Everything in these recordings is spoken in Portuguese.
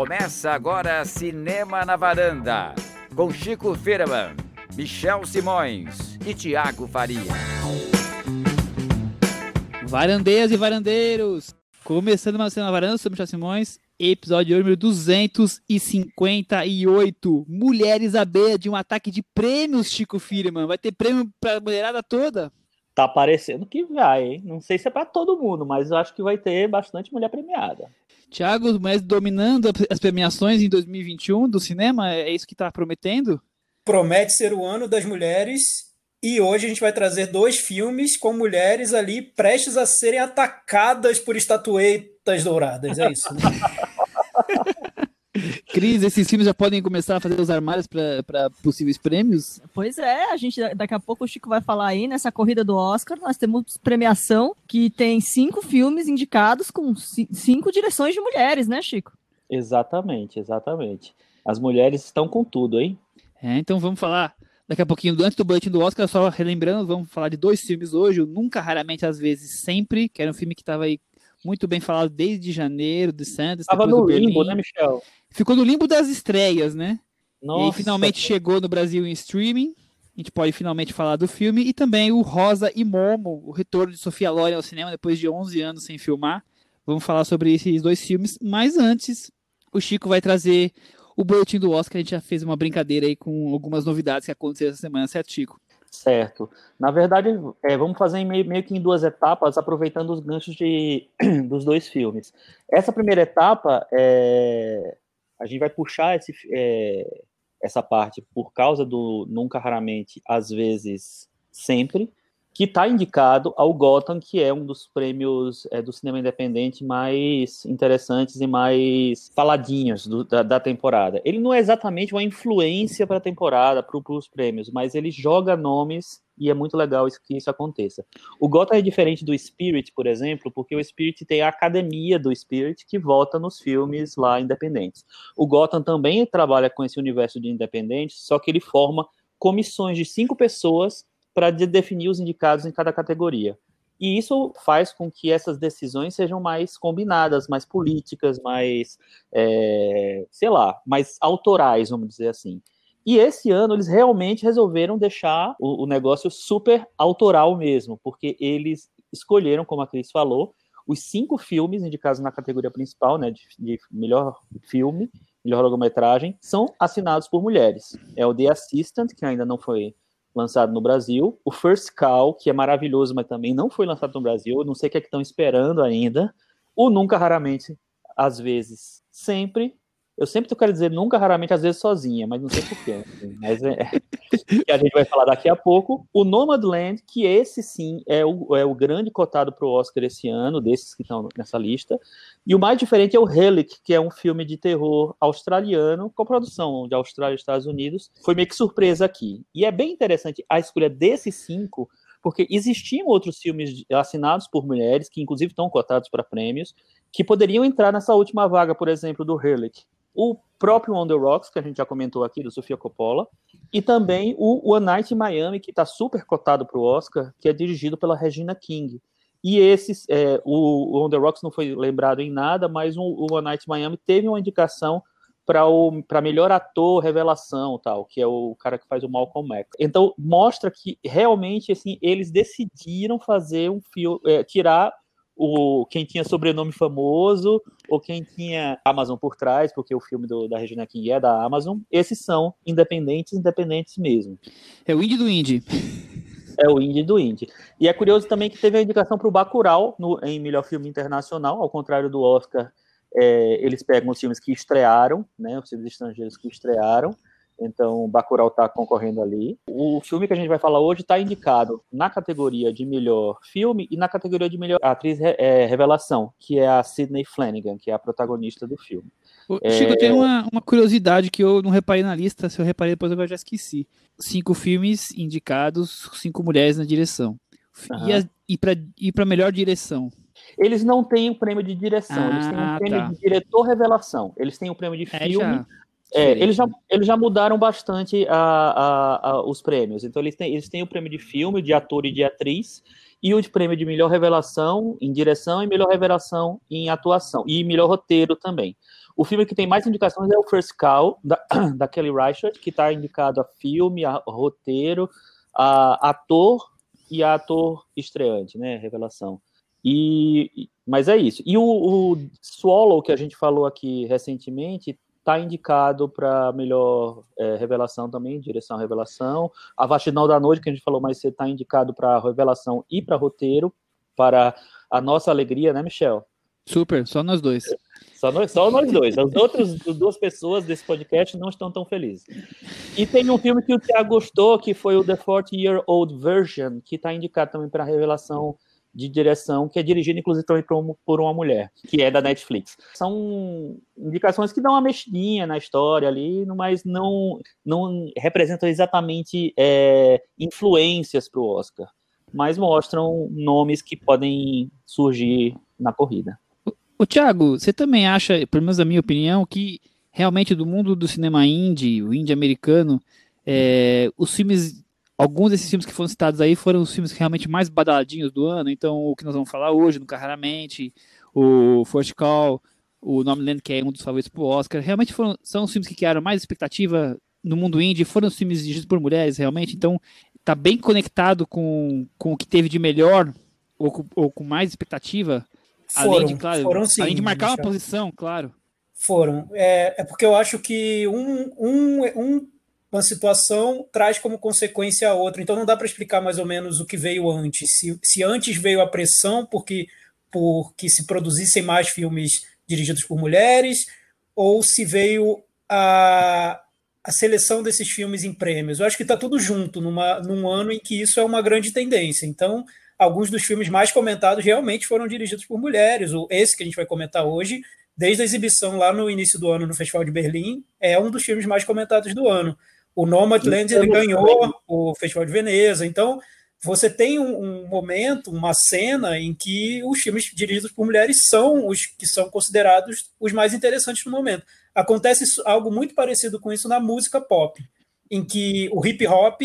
Começa agora Cinema na Varanda, com Chico Firman, Michel Simões e Tiago Faria. Varandeiras e varandeiros, começando mais Cinema na Varanda, sou Michel Simões, episódio número 258, Mulheres à beira de um ataque de prêmios, Chico Firman. Vai ter prêmio pra mulherada toda? Tá parecendo que vai, hein? Não sei se é para todo mundo, mas eu acho que vai ter bastante mulher premiada. Tiago, mas dominando as premiações em 2021 do cinema, é isso que tá prometendo? Promete ser o ano das mulheres e hoje a gente vai trazer dois filmes com mulheres ali prestes a serem atacadas por estatuetas douradas, é isso. Né? Cris, esses filmes já podem começar a fazer os armários para possíveis prêmios? Pois é, a gente daqui a pouco o Chico vai falar aí nessa corrida do Oscar, nós temos premiação que tem cinco filmes indicados com cinco direções de mulheres, né, Chico? Exatamente, exatamente. As mulheres estão com tudo, hein? É, então vamos falar daqui a pouquinho, antes do boletim do Oscar, só relembrando, vamos falar de dois filmes hoje, o Nunca, Raramente, Às Vezes, Sempre, que era um filme que estava aí muito bem falado desde janeiro, de Sanders. Estava no limbo, né, Michel? ficou no limbo das estreias, né? Nossa. E aí, finalmente chegou no Brasil em streaming. A gente pode finalmente falar do filme. E também o Rosa e Momo, o retorno de Sofia Loren ao cinema depois de 11 anos sem filmar. Vamos falar sobre esses dois filmes. Mas antes, o Chico vai trazer o boletim do Oscar. A gente já fez uma brincadeira aí com algumas novidades que aconteceram essa semana, certo, Chico? Certo. Na verdade, é, vamos fazer meio, meio, que em duas etapas, aproveitando os ganchos de, dos dois filmes. Essa primeira etapa é, a gente vai puxar esse, é, essa parte por causa do nunca, raramente, às vezes, sempre, que está indicado ao Gotham, que é um dos prêmios é, do cinema independente mais interessantes e mais faladinhos do, da, da, temporada. Ele não é exatamente uma influência para a temporada, para os prêmios, mas ele joga nomes e é muito legal isso, que isso aconteça. O Gotham é diferente do Spirit, por exemplo, porque o Spirit tem a academia do Spirit que vota nos filmes lá independentes. O Gotham também trabalha com esse universo de independentes, só que ele forma comissões de cinco pessoas para definir os indicados em cada categoria. E isso faz com que essas decisões sejam mais combinadas, mais políticas, mais, é, sei lá, mais autorais, vamos dizer assim. E esse ano eles realmente resolveram deixar o, o negócio super autoral mesmo, porque eles escolheram, como a Cris falou, os cinco filmes indicados na categoria principal, né, de, de melhor filme, melhor longa-metragem, são assinados por mulheres. É o The Assistant, que ainda não foi lançado no Brasil, o First Call, que é maravilhoso, mas também não foi lançado no Brasil, não sei o que é que estão esperando ainda, o Nunca Raramente, às vezes, sempre, eu sempre quero dizer nunca, raramente, às vezes sozinha, mas não sei porquê. Mas é, que a gente vai falar daqui a pouco. O Nomadland, que esse sim é o, é o grande cotado para o Oscar esse ano, desses que estão nessa lista. E o mais diferente é o Relic, que é um filme de terror australiano, com produção de Austrália e Estados Unidos. Foi meio que surpresa aqui. E é bem interessante a escolha desses cinco, porque existiam outros filmes assinados por mulheres, que inclusive estão cotados para prêmios, que poderiam entrar nessa última vaga, por exemplo, do Relic o próprio On The Rocks, que a gente já comentou aqui, do Sofia Coppola, e também o One Night in Miami, que está super cotado para o Oscar, que é dirigido pela Regina King. E esses, é, o, On The Rocks não foi lembrado em nada, mas o, One Night in Miami teve uma indicação para melhor ator revelação tal, que é o cara que faz o Malcolm X. Então mostra que realmente assim eles decidiram fazer um filme, é, tirar o, quem tinha sobrenome famoso ou quem tinha Amazon por trás, porque o filme do, da Regina King é da Amazon, esses são independentes, independentes mesmo. É o indie do indie. É o indie do indie. E é curioso também que teve a indicação para o Bacurau no, em melhor filme internacional, ao contrário do Oscar, é, eles pegam os filmes que estrearam, né, os filmes estrangeiros que estrearam, então, Bacurau está concorrendo ali. O filme que a gente vai falar hoje está indicado na categoria de melhor filme e na categoria de melhor atriz é, revelação, que é a Sidney Flanagan, que é a protagonista do filme. é... Chico, tem uma, uma, curiosidade que eu não reparei na lista, se eu reparei depois eu já esqueci. Cinco filmes indicados, cinco mulheres na direção. Uhum. E, para melhor direção? Eles não têm o prêmio de direção, ah, eles têm um ah, prêmio tá. de diretor revelação. Eles têm o prêmio de é, filme já é, eles já, eles já mudaram bastante a, a, a, os prêmios. Então, eles têm, eles têm o prêmio de filme, de ator e de atriz, e o de prêmio de melhor revelação em direção e melhor revelação em atuação, e melhor roteiro também. O filme que tem mais indicações é o First Call, da, da Kelly Reichardt, que está indicado a filme, a roteiro, a ator e a ator estreante, né, revelação. E, mas é isso. E o, o Swallow, que a gente falou aqui recentemente, está indicado para melhor é, revelação também, direção revelação. A Vastidão da Noite, que a gente falou mais cedo, está indicado para revelação e para roteiro, para a nossa alegria, né, Michel? Super, só nós dois. Só nós, só nós dois. As outras duas pessoas desse podcast não estão tão felizes. E tem um filme que o Thiago gostou, que foi o The 40 Year Old Version, que está indicado também para revelação de direção, que é dirigido inclusive por uma mulher, que é da Netflix. São indicações que dão uma mexidinha na história ali, mas não, não representam exatamente é, influências para o Oscar, mas mostram nomes que podem surgir na corrida. O Thiago, você também acha, pelo menos a minha opinião, que realmente do mundo do cinema indie, o indie americano, é, os filmes alguns desses filmes que foram citados aí foram os filmes realmente mais badaladinhos do ano. Então, o que nós vamos falar hoje, no Raramente, o First Call, o Nomadland, que é um dos favoritos para o Oscar, realmente foram, são os filmes que criaram mais expectativa no mundo indie, foram os filmes dirigidos por mulheres, realmente. Então, está bem conectado com, com o que teve de melhor, ou, ou com mais expectativa. Foram, além de, claro, foram sim, além de marcar uma posição, claro. Foram. É, é porque eu acho que um, um, um uma situação traz como consequência a outra. Então não dá para explicar mais ou menos o que veio antes. Se, se antes veio a pressão porque, porque se produzissem mais filmes dirigidos por mulheres, ou se veio a, a seleção desses filmes em prêmios. Eu acho que está tudo junto numa, num ano em que isso é uma grande tendência. Então, alguns dos filmes mais comentados realmente foram dirigidos por mulheres. O, esse que a gente vai comentar hoje, desde a exibição lá no início do ano no Festival de Berlim, é um dos filmes mais comentados do ano. O Nomadland ele ganhou o Festival de Veneza. Então, você tem um, um, momento, uma cena em que os filmes dirigidos por mulheres são os que são considerados os mais interessantes no momento. Acontece algo muito parecido com isso na música pop, em que o hip hop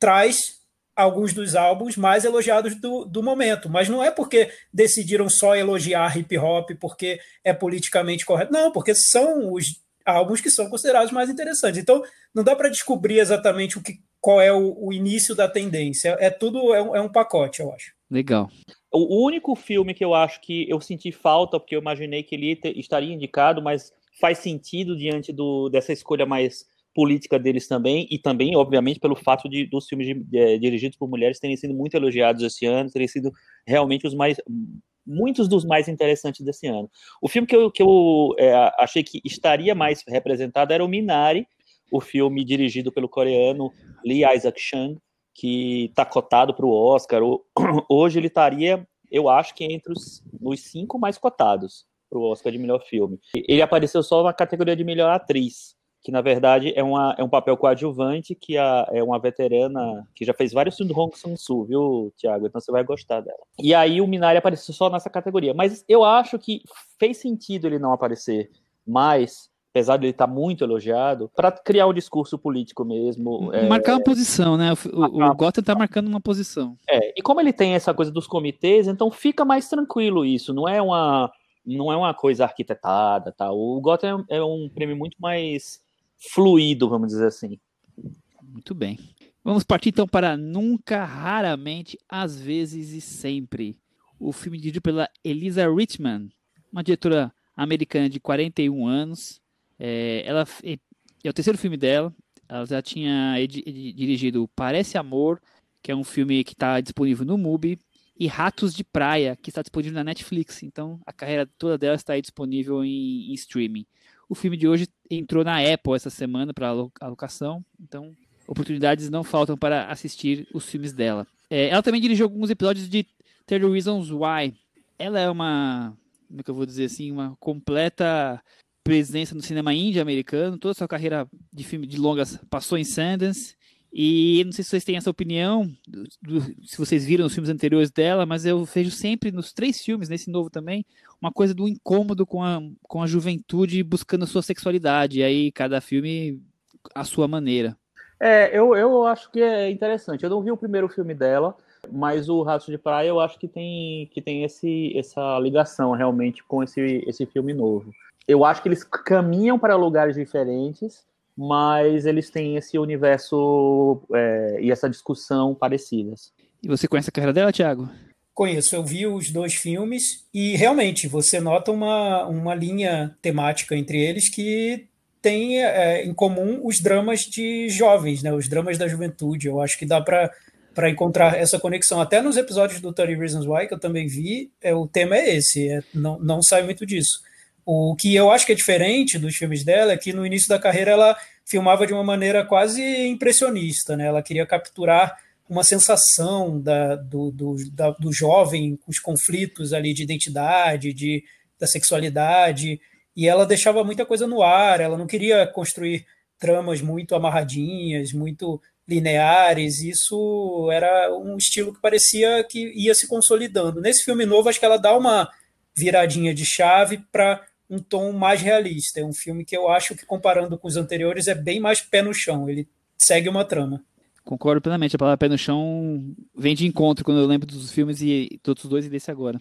traz alguns dos álbuns mais elogiados do, do momento, mas não é porque decidiram só elogiar hip hop porque é politicamente correto, não, porque são os álbuns que são considerados mais interessantes. Então, não dá para descobrir exatamente o que, qual é o, o início da tendência. É tudo é um, é um, pacote, eu acho. Legal. O único filme que eu acho que eu senti falta, porque eu imaginei que ele estaria indicado, mas faz sentido diante do, dessa escolha mais política deles também, e também, obviamente, pelo fato de dos filmes de, de, dirigidos por mulheres terem sido muito elogiados esse ano, terem sido realmente os mais muitos dos mais interessantes desse ano. O filme que eu, que eu é, achei que estaria mais representado era o Minari, o filme dirigido pelo coreano Lee Isaac Chung, que está cotado para o Oscar. Hoje ele estaria, eu acho que entre os, os cinco mais cotados para o Oscar de melhor filme. Ele apareceu só na categoria de melhor atriz que na verdade é, uma, é um papel coadjuvante, que a, é uma veterana que já fez vários filmes do Hong Sang-soo, viu, Tiago? Então você vai gostar dela. E aí o Minari apareceu só nessa categoria. Mas eu acho que fez sentido ele não aparecer mais, apesar de ele estar muito elogiado, para criar um discurso político mesmo. É, Marcar é... uma posição, né? O, o, o Gotham está marcando uma posição. É, e como ele tem essa coisa dos comitês, então fica mais tranquilo isso, não é uma não é uma coisa arquitetada, tá? O Gotham é um prêmio muito mais fluido, vamos dizer assim. Muito bem. Vamos partir então para Nunca, Raramente, Às vezes e Sempre. O filme dirigido pela Elisa Richman, uma diretora americana de 41 anos. É, ela é, é o terceiro filme dela. Ela já tinha dirigido Parece Amor, que é um filme que está disponível no MUBI, e Ratos de Praia, que está disponível na Netflix. Então, a carreira toda dela está disponível em, em streaming. O filme de hoje entrou na Apple essa semana para alocação, então oportunidades não faltam para assistir os filmes dela. É, ela também dirigiu alguns episódios de 30 Reasons Why. Ela é uma, como é que eu vou dizer assim, uma completa presença no cinema índio americano. Toda a sua carreira de filme de longas passou em Sundance. E não sei se vocês têm essa opinião, do, se vocês viram os filmes anteriores dela, mas eu vejo sempre nos três filmes, nesse novo também, uma coisa do incômodo com a, com a juventude buscando a sua sexualidade. E aí cada filme a sua maneira. É, eu, eu acho que é interessante. Eu não vi o primeiro filme dela, Mas o Rato de Praia eu acho que tem, que tem esse, essa ligação realmente com esse, esse filme novo. Eu acho que eles caminham para lugares diferentes, mas eles têm esse universo é, e essa discussão parecidas. E você conhece a carreira dela, Thiago? Conheço, eu vi os dois filmes e realmente você nota uma, uma linha temática entre eles que tem é, em comum os dramas de jovens, né, os dramas da juventude. Eu acho que dá para para encontrar essa conexão. Até nos episódios do 30 Reasons Why, que eu também vi, é, o tema é esse, é, não, não sai muito disso. O que eu acho que é diferente dos filmes dela é que no início da carreira ela filmava de uma maneira quase impressionista, né? ela queria capturar uma sensação da, do, do, da, do jovem os conflitos ali de identidade, de, da sexualidade, e ela deixava muita coisa no ar, ela não queria construir tramas muito amarradinhas, muito lineares, isso era um estilo que parecia que ia se consolidando. Nesse filme novo, acho que ela dá uma viradinha de chave para um tom mais realista. É um filme que eu acho que, comparando com os anteriores, é bem mais pé no chão. Ele segue uma trama. Concordo plenamente. A palavra pé no chão vem de encontro quando eu lembro dos filmes e todos os dois e desse agora.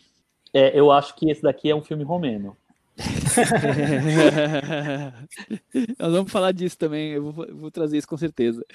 É, eu acho que esse daqui é um filme romeno. Nós vamos falar disso também, eu vou, vou, trazer isso com certeza.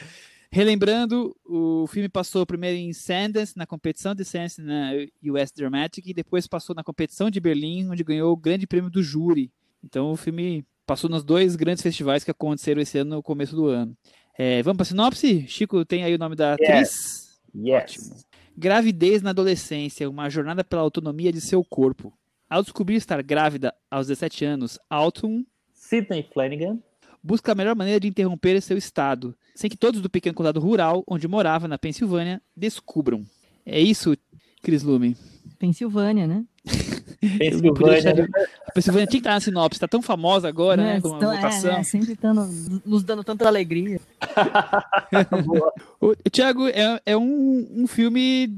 Relembrando, o filme passou primeiro em Sundance, na competição de Sundance na US Dramatic, e depois passou na competição de Berlim, onde ganhou o grande prêmio do júri. Então o filme passou nos dois grandes festivais que aconteceram esse ano no começo do ano. É, vamos para a sinopse? Chico, tem aí o nome da atriz? Yes. Ótimo. Gravidez na adolescência, uma jornada pela autonomia de seu corpo. Ao descobrir estar grávida aos 17 anos, Alton Sidney Flanagan busca a melhor maneira de interromper seu estado, sem que todos do pequeno condado rural, onde morava, na Pensilvânia, descubram. É isso, Chris Lume? Pensilvânia, né? Pensilvânia. A Pensilvânia tinha que estar na sinopse, está tão famosa agora, né? Com a então, votação. É, é, sempre dando, nos dando tanta alegria. o, Tiago, é, é um, um filme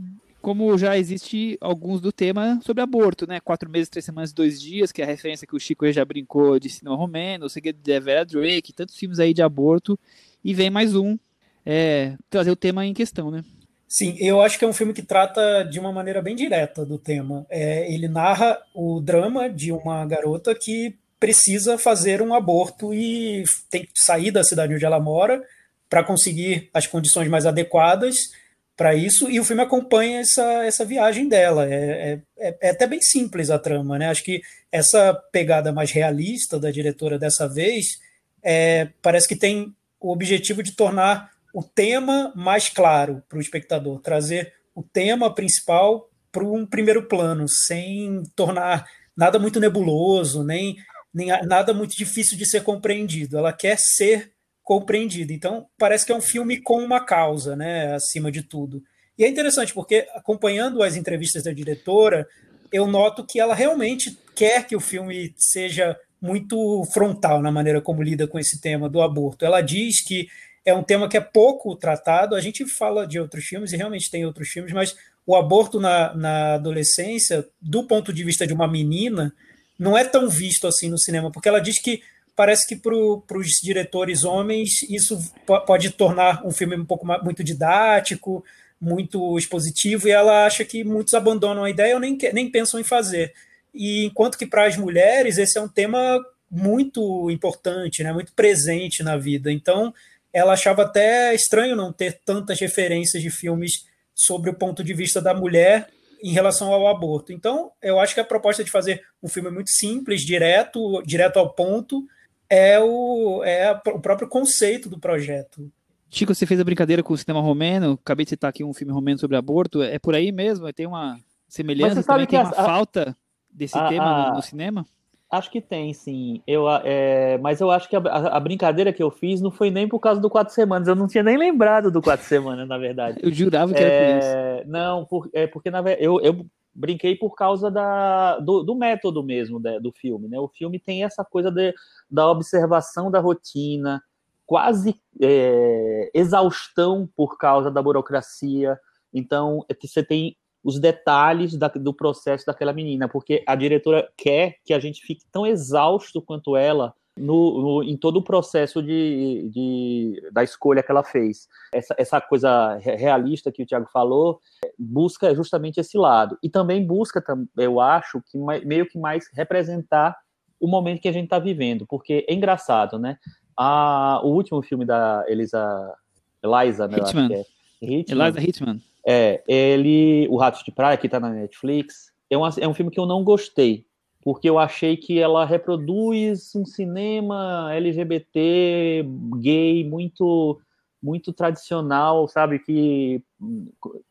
como já existe alguns do tema sobre aborto, né? Quatro meses, três semanas, dois dias, que é a referência que o Chico já brincou de cinema romeno, o segredo de Vera Drake, tantos filmes aí de aborto, e vem mais um é, trazer o tema em questão, né? Sim, eu acho que é um filme que trata de uma maneira bem direta do tema. É, ele narra o drama de uma garota que precisa fazer um aborto e tem que sair da cidade onde ela mora para conseguir as condições mais adequadas para isso, e o filme acompanha essa, essa viagem dela. É, é, é, até bem simples a trama, né? Acho que essa pegada mais realista da diretora dessa vez é, parece que tem o objetivo de tornar o tema mais claro para o espectador, trazer o tema principal para um primeiro plano, sem tornar nada muito nebuloso, nem, nem nada muito difícil de ser compreendido. Ela quer ser compreendida. Então, parece que é um filme com uma causa, né, acima de tudo. E é interessante porque acompanhando as entrevistas da diretora, eu noto que ela realmente quer que o filme seja muito frontal na maneira como lida com esse tema do aborto. Ela diz que é um tema que é pouco tratado. A gente fala de outros filmes e realmente tem outros filmes, mas o aborto na, na adolescência, do ponto de vista de uma menina, não é tão visto assim no cinema, porque ela diz que parece que para os diretores homens isso pode tornar um filme um pouco muito didático, muito expositivo, e ela acha que muitos abandonam a ideia ou nem, nem pensam em fazer. E enquanto que para as mulheres esse é um tema muito importante, né, muito presente na vida. Então, ela achava até estranho não ter tantas referências de filmes sobre o ponto de vista da mulher em relação ao aborto. Então, eu acho que a proposta de fazer um filme muito simples, direto, direto ao ponto, é o, é o próprio conceito do projeto. Chico, você fez a brincadeira com o cinema romeno, acabei de citar aqui um filme romeno sobre aborto, é por aí mesmo? Tem uma semelhança, também tem uma a, falta desse a, tema a, no, no, cinema? Acho que tem, sim. Eu, é, mas eu acho que a, brincadeira que eu fiz não foi nem por causa do Quatro Semanas, eu não tinha nem lembrado do Quatro Semanas, na verdade. Eu jurava que era por isso. É, não, por, é porque na, eu, eu brinquei por causa da, do, do método mesmo né, do filme. Né? O filme tem essa coisa de, da observação da rotina, quase é, exaustão por causa da burocracia. Então, é você tem os detalhes da, do processo daquela menina, porque a diretora quer que a gente fique tão exausto quanto ela no, no, em todo o processo de, de, da escolha que ela fez. Essa, essa coisa realista que o Tiago falou busca justamente esse lado. E também busca, eu acho, que meio que mais representar o momento que a gente está vivendo, porque é engraçado, né? A, o último filme da Elisa, Eliza, né? Hitman. É, Hitman. Eliza Hitman. É, ele, O Ratos de Praia, que está na Netflix, é, uma, é um filme que eu não gostei, porque eu achei que ela reproduz um cinema LGBT gay muito muito tradicional, sabe, que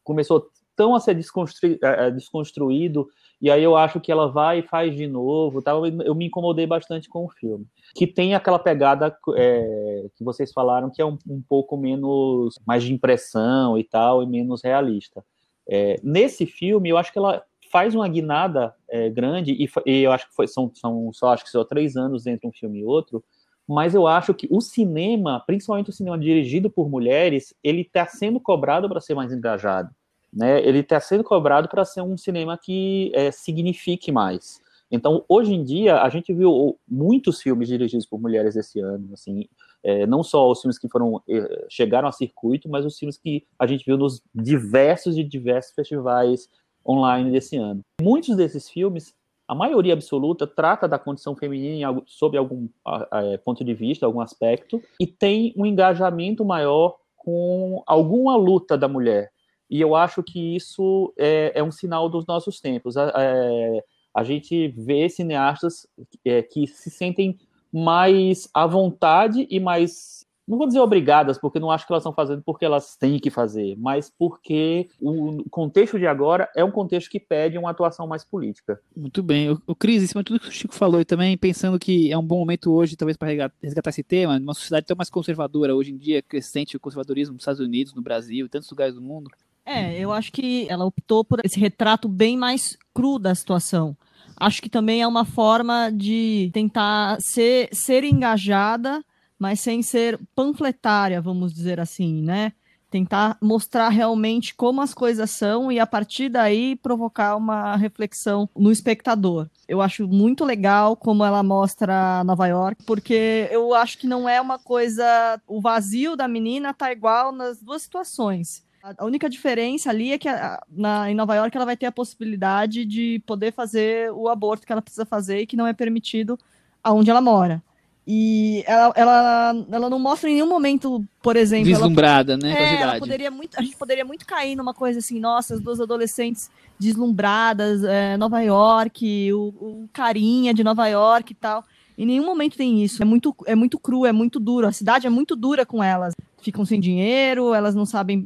começou tão a ser desconstru, é, é, desconstruído, e aí eu acho que ela vai e faz de novo, tá? eu me incomodei bastante com o filme. Que tem aquela pegada é, que vocês falaram, que é um, um, pouco menos, mais de impressão e tal, e menos realista. É, nesse filme, eu acho que ela faz uma guinada é, grande, e, e, eu acho que foi, são, são só, acho que só três anos entre um filme e outro, mas eu acho que o cinema, principalmente o cinema dirigido por mulheres, ele está sendo cobrado para ser mais engajado. Né? Ele está sendo cobrado para ser um cinema que é, signifique mais. Então, hoje em dia, a gente viu muitos filmes dirigidos por mulheres esse ano, assim, é, não só os filmes que foram é, chegaram a circuito, mas os filmes que a gente viu nos diversos e diversos festivais online desse ano. Muitos desses filmes, a maioria absoluta, trata da condição feminina sob algum é, ponto de vista, algum aspecto, e tem um engajamento maior com alguma luta da mulher, e eu acho que isso é, é um sinal dos nossos tempos. É, a gente vê cineastas é, que se sentem mais à vontade e mais não vou dizer obrigadas, porque não acho que elas estão fazendo porque elas têm que fazer, mas porque o contexto de agora é um contexto que pede uma atuação mais política. Muito bem. O, o Cris, em cima de tudo que o Chico falou e também pensando que é um bom momento hoje, talvez, para resgatar esse tema, uma sociedade tão mais conservadora hoje em dia, crescente o conservadorismo nos Estados Unidos, no Brasil, em tantos lugares do mundo. É, eu acho que ela optou por esse retrato bem mais cru da situação. Acho que também é uma forma de tentar ser, ser engajada, mas sem ser panfletária, vamos dizer assim, né? Tentar mostrar realmente como as coisas são e a partir daí provocar uma reflexão no espectador. Eu acho muito legal como ela mostra Nova York, porque eu acho que não é uma coisa. O vazio da menina tá igual nas duas situações a única diferença ali é que a, na, em Nova York ela vai ter a possibilidade de poder fazer o aborto que ela precisa fazer e que não é permitido aonde ela mora. E ela, ela, ela não mostra em nenhum momento, por exemplo. Deslumbrada, ela, né? É, ela poderia muito, a gente poderia muito cair numa coisa assim, nossa, as duas adolescentes deslumbradas, é, Nova York, o, o carinha de Nova York e tal. Em nenhum momento tem isso. É muito, é muito cru, é muito duro. A cidade é muito dura com elas. Ficam sem dinheiro, elas não sabem,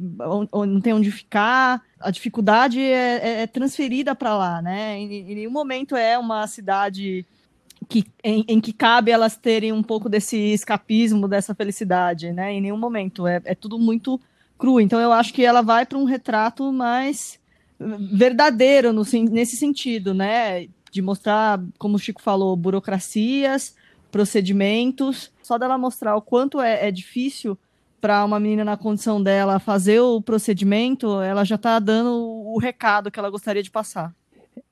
não tem onde ficar. A dificuldade é, é, é transferida para lá, né? Em, em, nenhum momento é uma cidade que, em, em, que cabe elas terem um pouco desse escapismo, dessa felicidade, né? Em nenhum momento. É, é tudo muito cru. Então eu acho que ela vai para um retrato mais verdadeiro no, nesse sentido, né? de mostrar, como o Chico falou, burocracias, procedimentos. Só dela mostrar o quanto é, é difícil para uma menina na condição dela fazer o procedimento, ela já está dando o recado que ela gostaria de passar.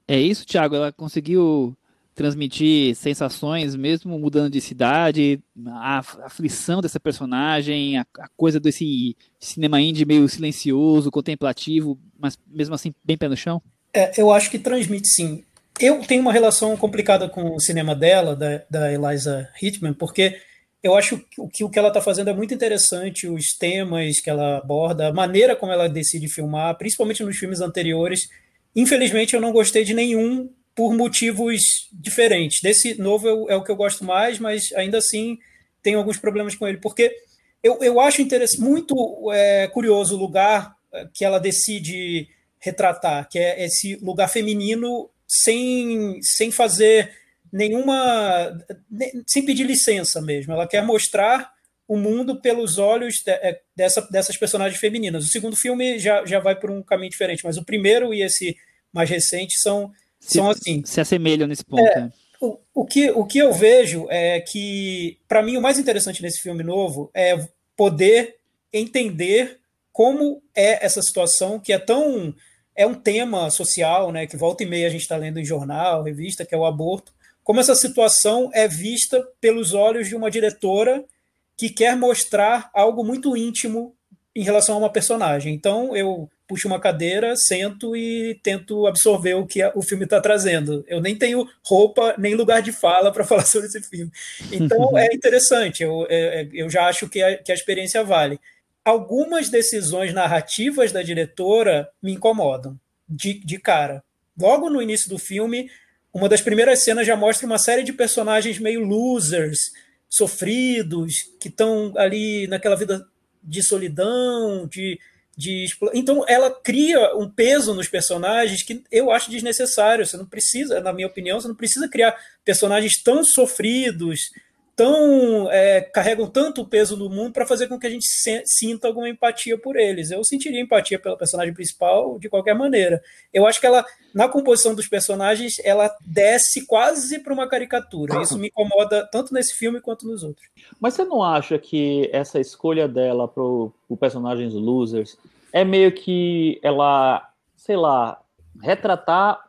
É isso, Thiago. Ela conseguiu transmitir sensações, mesmo mudando de cidade, a aflição dessa personagem, a, a coisa desse cinema indie meio silencioso, contemplativo, mas mesmo assim bem pé no chão? É, eu acho que transmite sim eu tenho uma relação complicada com o cinema dela, da, da Eliza Hitman, porque eu acho que o que ela está fazendo é muito interessante, os temas que ela aborda, a maneira como ela decide filmar, principalmente nos filmes anteriores. Infelizmente, eu não gostei de nenhum por motivos diferentes. Desse novo é, o que eu gosto mais, mas ainda assim tenho alguns problemas com ele, porque eu, eu acho muito é, curioso o lugar é, que ela decide retratar, que é esse lugar feminino sem, sem fazer nenhuma. sem pedir licença mesmo. Ela quer mostrar o mundo pelos olhos de, é, dessa, dessas personagens femininas. O segundo filme já, já vai por um caminho diferente, mas o primeiro e esse mais recente são, se, são assim. Se assemelham nesse ponto. É, né? o, o, que, o que eu vejo é que, para mim, o mais interessante nesse filme novo é poder entender como é essa situação que é tão é um tema social, né, que volta e meia a gente está lendo em jornal, revista, que é o aborto, como essa situação é vista pelos olhos de uma diretora que quer mostrar algo muito íntimo em relação a uma personagem. Então eu puxo uma cadeira, sento e tento absorver o que o filme está trazendo. Eu nem tenho roupa nem lugar de fala para falar sobre esse filme. Então é interessante, eu, é, é, eu já acho que a, que a experiência vale. Algumas decisões narrativas da diretora me incomodam, de, de cara. Logo no início do filme, uma das primeiras cenas já mostra uma série de personagens meio losers, sofridos, que estão ali naquela vida de solidão, de, de. Então ela cria um peso nos personagens que eu acho desnecessário. Você não precisa, na minha opinião, você não precisa criar personagens tão sofridos, tão é, carregam tanto peso no mundo para fazer com que a gente sinta alguma empatia por eles. Eu sentiria empatia pela personagem principal de qualquer maneira. Eu acho que ela, na composição dos personagens, ela desce quase para uma caricatura. Isso me incomoda tanto nesse filme quanto nos outros. Mas você não acha que essa escolha dela para os personagens losers é meio que ela, sei lá, retratar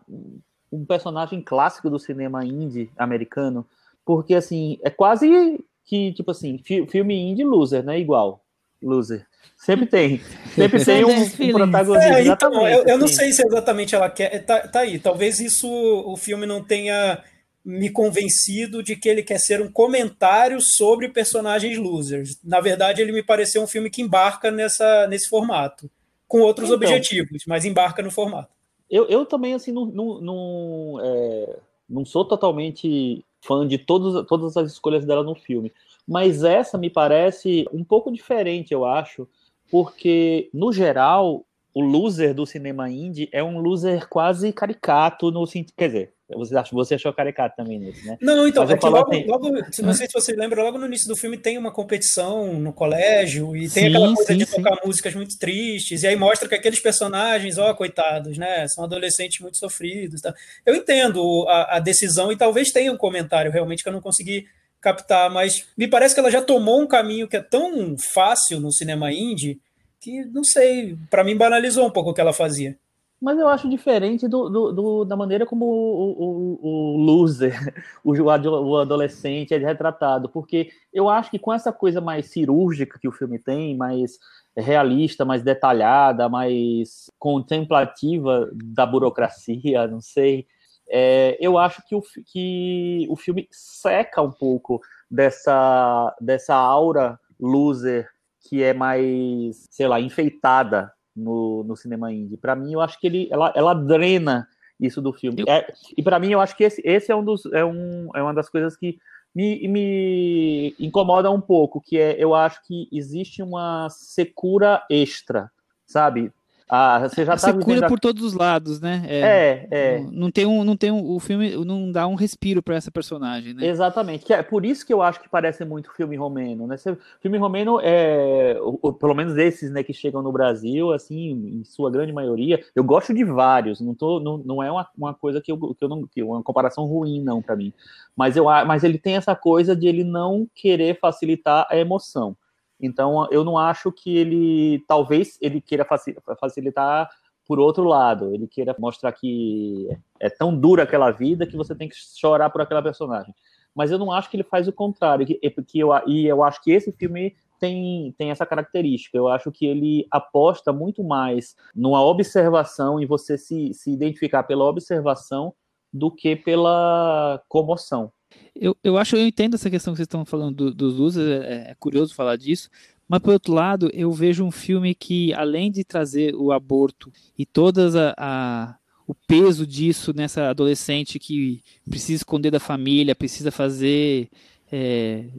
um personagem clássico do cinema indie americano? Porque, assim, é quase que, tipo assim, filme indie loser, né? Igual. Loser. Sempre tem. Sempre tem um, um protagonista. É, então, eu, eu, não assim. sei se exatamente ela quer. Tá, tá aí. Talvez isso o filme não tenha me convencido de que ele quer ser um comentário sobre personagens losers. Na verdade, ele me pareceu um filme que embarca nessa, nesse formato, com outros então, objetivos, mas embarca no formato. Eu, eu também, assim, não, não, não, é, não sou totalmente fã de todos, todas as escolhas dela no filme. Mas essa me parece um pouco diferente, eu acho, porque, no geral, o loser do cinema indie é um loser quase caricato, no. Quer dizer, você, acha, você achou caricato também nesse, né? Não, então, é que logo, assim... logo, não sei se você lembra, logo no início do filme tem uma competição no colégio e tem sim, aquela coisa sim, de sim. tocar músicas muito tristes, e aí mostra que aqueles personagens, ó, coitados, né? São adolescentes muito sofridos. Tá? Eu entendo a, a decisão e talvez tenha um comentário realmente que eu não consegui captar, mas me parece que ela já tomou um caminho que é tão fácil no cinema indie que, não sei, para mim banalizou um pouco o que ela fazia. Mas eu acho diferente do, do, do da maneira como o, o, o loser, o, o adolescente é retratado, porque eu acho que com essa coisa mais cirúrgica que o filme tem, mais realista, mais detalhada, mais contemplativa da burocracia, não sei, é, eu acho que o, que o filme seca um pouco dessa, dessa aura loser que é mais, sei lá, enfeitada no, no cinema indie. Para mim, eu acho que ele, ela, ela drena isso do filme. Eu... É, e para mim, eu acho que esse, esse é, um dos, é, um, é uma das coisas que me, me incomoda um pouco, que é, eu acho que existe uma secura extra, sabe? Ah, você já tá cura a... por todos os lados, né? É, é. é. Não, não, tem um, não tem um, o filme não dá um respiro para essa personagem, né? Exatamente. Que é por isso que eu acho que parece muito filme romeno, né? Filme romeno é, ou, pelo menos esses, né, que chegam no Brasil, assim, em sua grande maioria. Eu gosto de vários. Não tô, não, não é uma, uma coisa que eu, que eu não, que uma comparação ruim não para mim. Mas eu, mas ele tem essa coisa de ele não querer facilitar a emoção. Então, eu não acho que ele, talvez, ele queira facilitar por outro lado, ele queira mostrar que é tão dura aquela vida que você tem que chorar por aquela personagem. Mas eu não acho que ele faz o contrário, que, que eu, e eu acho que esse filme tem, tem essa característica. Eu acho que ele aposta muito mais numa observação e você se, se identificar pela observação do que pela comoção. Eu, eu acho, eu entendo essa questão que vocês estão falando do, dos losers, é, é, curioso falar disso, mas por outro lado, eu vejo um filme que, além de trazer o aborto e todas a, a o peso disso nessa adolescente que precisa esconder da família, precisa fazer é,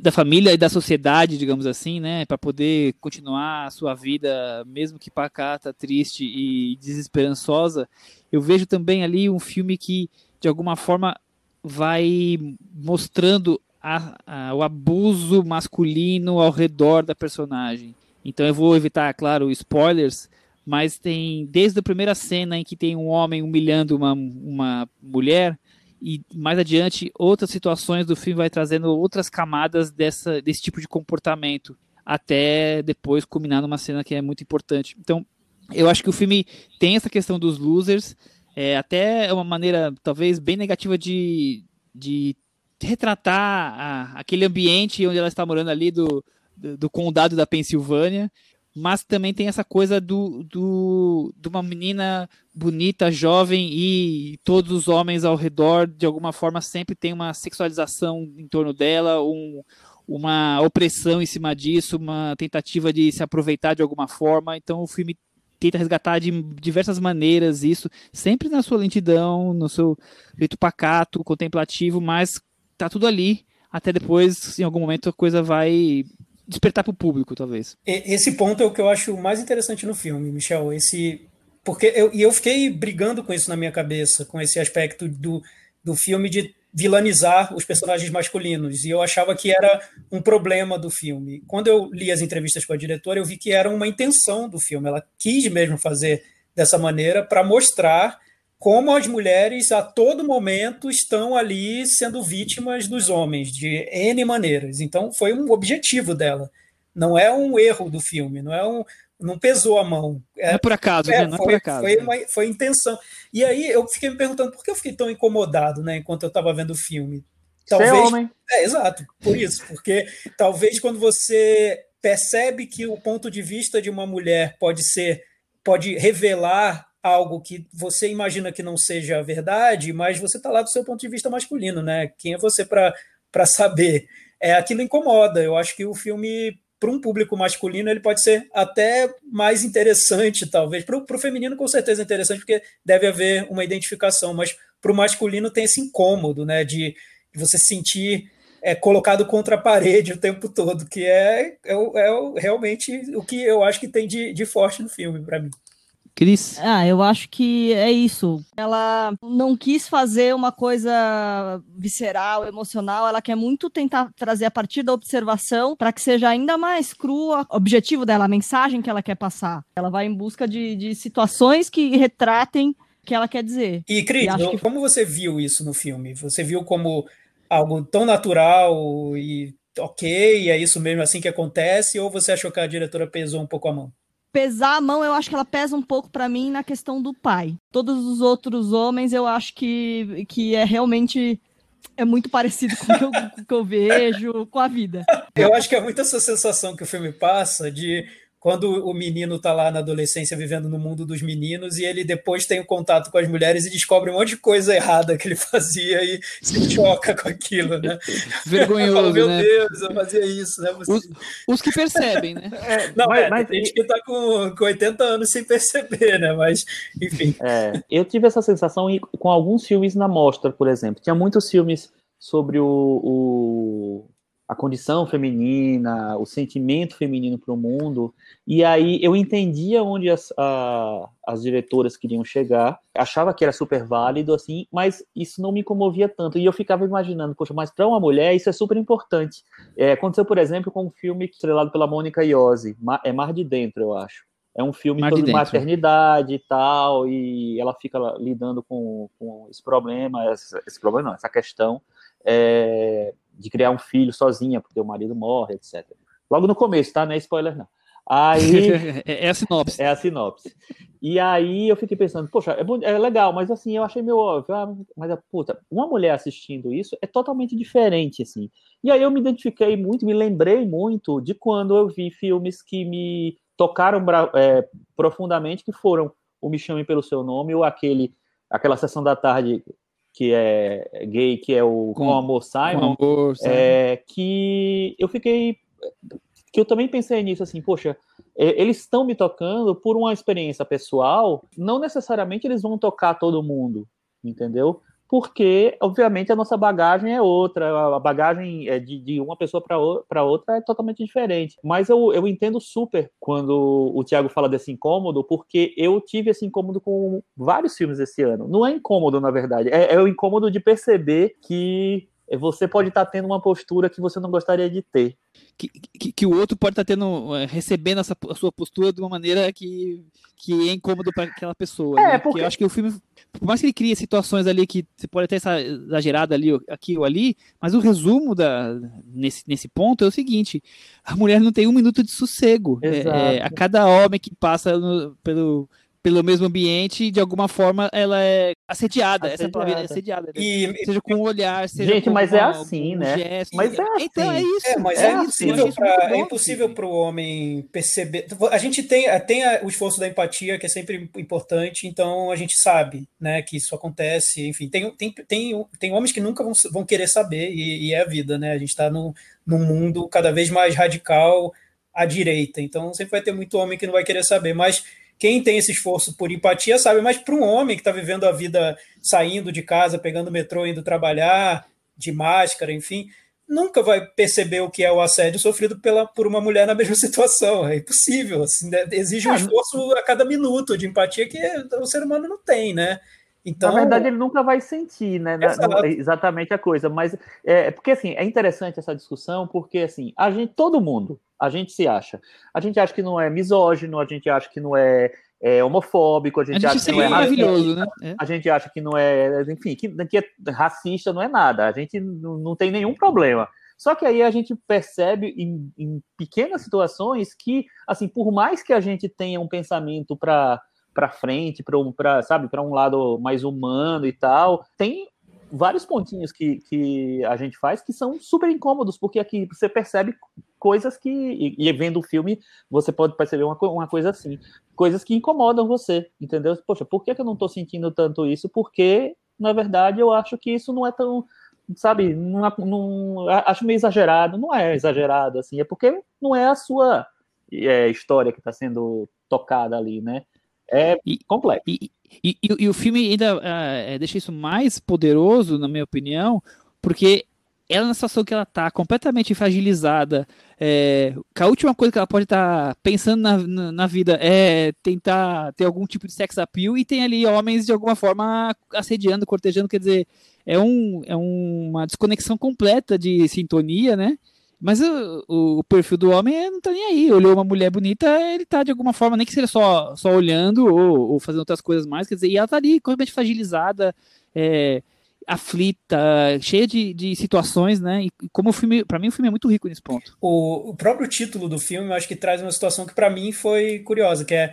da família e da sociedade, digamos assim, né, para poder continuar a sua vida, mesmo que pacata, triste e desesperançosa. Eu vejo também ali um filme que, de alguma forma, vai mostrando a, a, o abuso masculino ao redor da personagem. Então eu vou evitar, claro, spoilers, mas tem desde a primeira cena em que tem um homem humilhando uma, uma mulher e mais adiante outras situações do filme vai trazendo outras camadas dessa, desse tipo de comportamento até depois culminar numa cena que é muito importante. Então eu acho que o filme tem essa questão dos losers, é, até é uma maneira talvez bem negativa de, de retratar a, aquele ambiente onde ela está morando ali do, do, do, condado da Pensilvânia, mas também tem essa coisa do, do, de uma menina bonita, jovem e todos os homens ao redor, de alguma forma, sempre tem uma sexualização em torno dela, um, uma opressão em cima disso, uma tentativa de se aproveitar de alguma forma. Então o filme tenta resgatar de diversas maneiras isso, sempre na sua lentidão, no seu jeito pacato, contemplativo, mas tá tudo ali, até depois, em algum momento, a coisa vai despertar para o público, talvez. Esse ponto é o que eu acho mais interessante no filme, Michel. Esse porque eu, e eu fiquei brigando com isso na minha cabeça, com esse aspecto do, do filme de vilanizar os personagens masculinos, e eu achava que era um problema do filme. Quando eu li as entrevistas com a diretora, eu vi que era uma intenção do filme, ela quis mesmo fazer dessa maneira para mostrar como as mulheres a todo momento estão ali sendo vítimas dos homens de N maneiras. Então foi um objetivo dela. Não é um erro do filme, não é um, não pesou a mão. É, não é por acaso, é, né? Não foi, é por acaso. Foi, uma, foi intenção. E aí eu fiquei me perguntando por que eu fiquei tão incomodado, né, enquanto eu estava vendo o filme. Talvez, Ser homem. É, exato, por isso. Porque talvez quando você percebe que o ponto de vista de uma mulher pode ser, pode revelar algo que você imagina que não seja verdade, mas você está lá do seu ponto de vista masculino, né? Quem é você para saber? É, aquilo incomoda. Eu acho que o filme para um público masculino ele pode ser até mais interessante, talvez. Para o feminino, com certeza é interessante, porque deve haver uma identificação, mas para o masculino tem esse incômodo, né? De, você sentir é, colocado contra a parede o tempo todo, que é, é, é realmente o que eu acho que tem de, de forte no filme, para mim. Cris? Ah, eu acho que é isso. Ela não quis fazer uma coisa visceral, emocional, ela quer muito tentar trazer a partir da observação para que seja ainda mais crua o objetivo dela, a mensagem que ela quer passar. Ela vai em busca de, de situações que retratem o que ela quer dizer. E, Cris, que... como você viu isso no filme? Você viu como algo tão natural e ok, é isso mesmo assim que acontece, ou você achou que a diretora pesou um pouco a mão? Pesar a mão, eu acho que ela pesa um pouco para mim na questão do pai. Todos os outros homens, eu acho que, que é realmente é muito parecido com o que eu, com o que eu vejo com a vida. Eu acho que é muito essa sensação que o filme passa de quando o menino está lá na adolescência vivendo no mundo dos meninos e ele depois tem o um contato com as mulheres e descobre um monte de coisa errada que ele fazia e se choca com aquilo, né? Vergonhoso, falo, Meu né? Deus, eu fazia isso, né? Os, os, que percebem, né? É, não, mas, é, mas, tem gente que está com, com 80 anos sem perceber, né? Mas, enfim. É, eu tive essa sensação com alguns filmes na mostra, por exemplo. Tinha muitos filmes sobre o, o a condição feminina, o sentimento feminino para o mundo. E aí eu entendia onde as, a, as diretoras queriam chegar, achava que era super válido, assim, mas isso não me comovia tanto. E eu ficava imaginando, poxa, mas para uma mulher isso é super importante. É, aconteceu, por exemplo, com um filme estrelado pela Mônica Iose, é Mar de Dentro, eu acho. É um filme sobre de maternidade e tal, e ela fica lidando com, com esse problema, esse, esse problema não, essa questão. É, de criar um filho sozinha, porque o marido morre, etc. Logo no começo, tá? Não é spoiler, não. Aí. É, é a sinopse. É a sinopse. E aí eu fiquei pensando, poxa, é, é legal, mas assim, eu achei meio óbvio. Ah, mas, puta, uma mulher assistindo isso é totalmente diferente, assim. E aí eu me identifiquei muito, me lembrei muito de quando eu vi filmes que me tocaram é, profundamente, que foram o Me Chame Pelo Seu Nome ou aquele, aquela sessão da tarde que é gay, que é o Com, com Amor Simon, com amor, é, que eu fiquei que eu também pensei nisso assim, poxa, eles estão me tocando por uma experiência pessoal, não necessariamente eles vão tocar todo mundo, entendeu? Porque, obviamente, a nossa bagagem é outra, a bagagem é de, de uma pessoa para outra é totalmente diferente. Mas eu, eu entendo super quando o Tiago fala desse incômodo, porque eu tive esse incômodo com vários filmes esse ano. Não é incômodo, na verdade, é, é o incômodo de perceber que você pode estar tendo uma postura que você não gostaria de ter. Que, que, que o outro pode estar tendo, é, recebendo essa, a sua postura de uma maneira que, que é incômodo para aquela pessoa. É, né? porque... porque eu acho que o filme por mais que ele crie situações ali que você pode até estar exagerado ali, aqui ou ali, mas o resumo da, nesse, nesse ponto é o seguinte: a mulher não tem um minuto de sossego. É, é, a cada homem que passa no, pelo, pelo mesmo ambiente e de alguma forma ela é assediada, assediada. essa palavra é assediada. Né? E, seja com o olhar, seja Gente, com mas é assim, né? Gesto, mas é assim. Então é isso. É, mas é, é impossível para é impossível para o homem perceber. A gente tem, tem o esforço da empatia que é sempre importante, então a gente sabe, né, que isso acontece. Enfim, tem, tem, tem, tem homens que nunca vão, vão querer saber e, e é a vida, né? A gente está num, num mundo cada vez mais radical à direita, então sempre vai ter muito homem que não vai querer saber, mas quem tem esse esforço por empatia sabe, mas para um homem que está vivendo a vida saindo de casa, pegando o metrô, indo trabalhar, de máscara, enfim, nunca vai perceber o que é o assédio sofrido pela, por uma mulher na mesma situação. É impossível. Assim, né? Exige um esforço a cada minuto de empatia que o ser humano não tem, né? Então, Na verdade, ele nunca vai sentir, né? Exatamente a coisa. Mas é porque assim, é interessante essa discussão, porque assim, a gente, todo mundo, a gente se acha. A gente acha que não é misógino, a gente acha que não é, é homofóbico, a gente, a gente acha que não é maravilhoso, né? É. A gente acha que não é, enfim, que, que é racista não é nada. A gente não, não tem nenhum problema. Só que aí a gente percebe em, em pequenas situações que, assim, por mais que a gente tenha um pensamento para para frente, para sabe, para um lado mais humano e tal. Tem vários pontinhos que, que a gente faz que são super incômodos, porque aqui você percebe coisas que, e, e vendo o filme, você pode perceber uma, uma coisa assim, coisas que incomodam você, entendeu? Poxa, por que, que eu não estou sentindo tanto isso? Porque, na verdade, eu acho que isso não é tão, sabe, não, não, acho meio exagerado, não é exagerado, assim, é porque não é a sua é, história que está sendo tocada ali, né? É e, complexo. E, e, e, o filme ainda uh, deixa isso mais poderoso, na minha opinião, porque ela na situação que ela está completamente fragilizada, é, a última coisa que ela pode estar tá pensando na, na, na, vida é tentar ter algum tipo de sex appeal e tem ali homens de alguma forma assediando, cortejando, quer dizer, é, um, é uma desconexão completa de sintonia, né? Mas o, o, perfil do homem não tá nem aí. Olhou uma mulher bonita, ele tá de alguma forma, nem que seja só, só olhando ou, ou fazendo outras coisas mais, quer dizer, e ela tá ali completamente fragilizada, é, aflita, cheia de, de situações, né? E como o filme, para mim, o filme é muito rico nesse ponto. O, o próprio título do filme, eu acho que traz uma situação que para mim foi curiosa, que é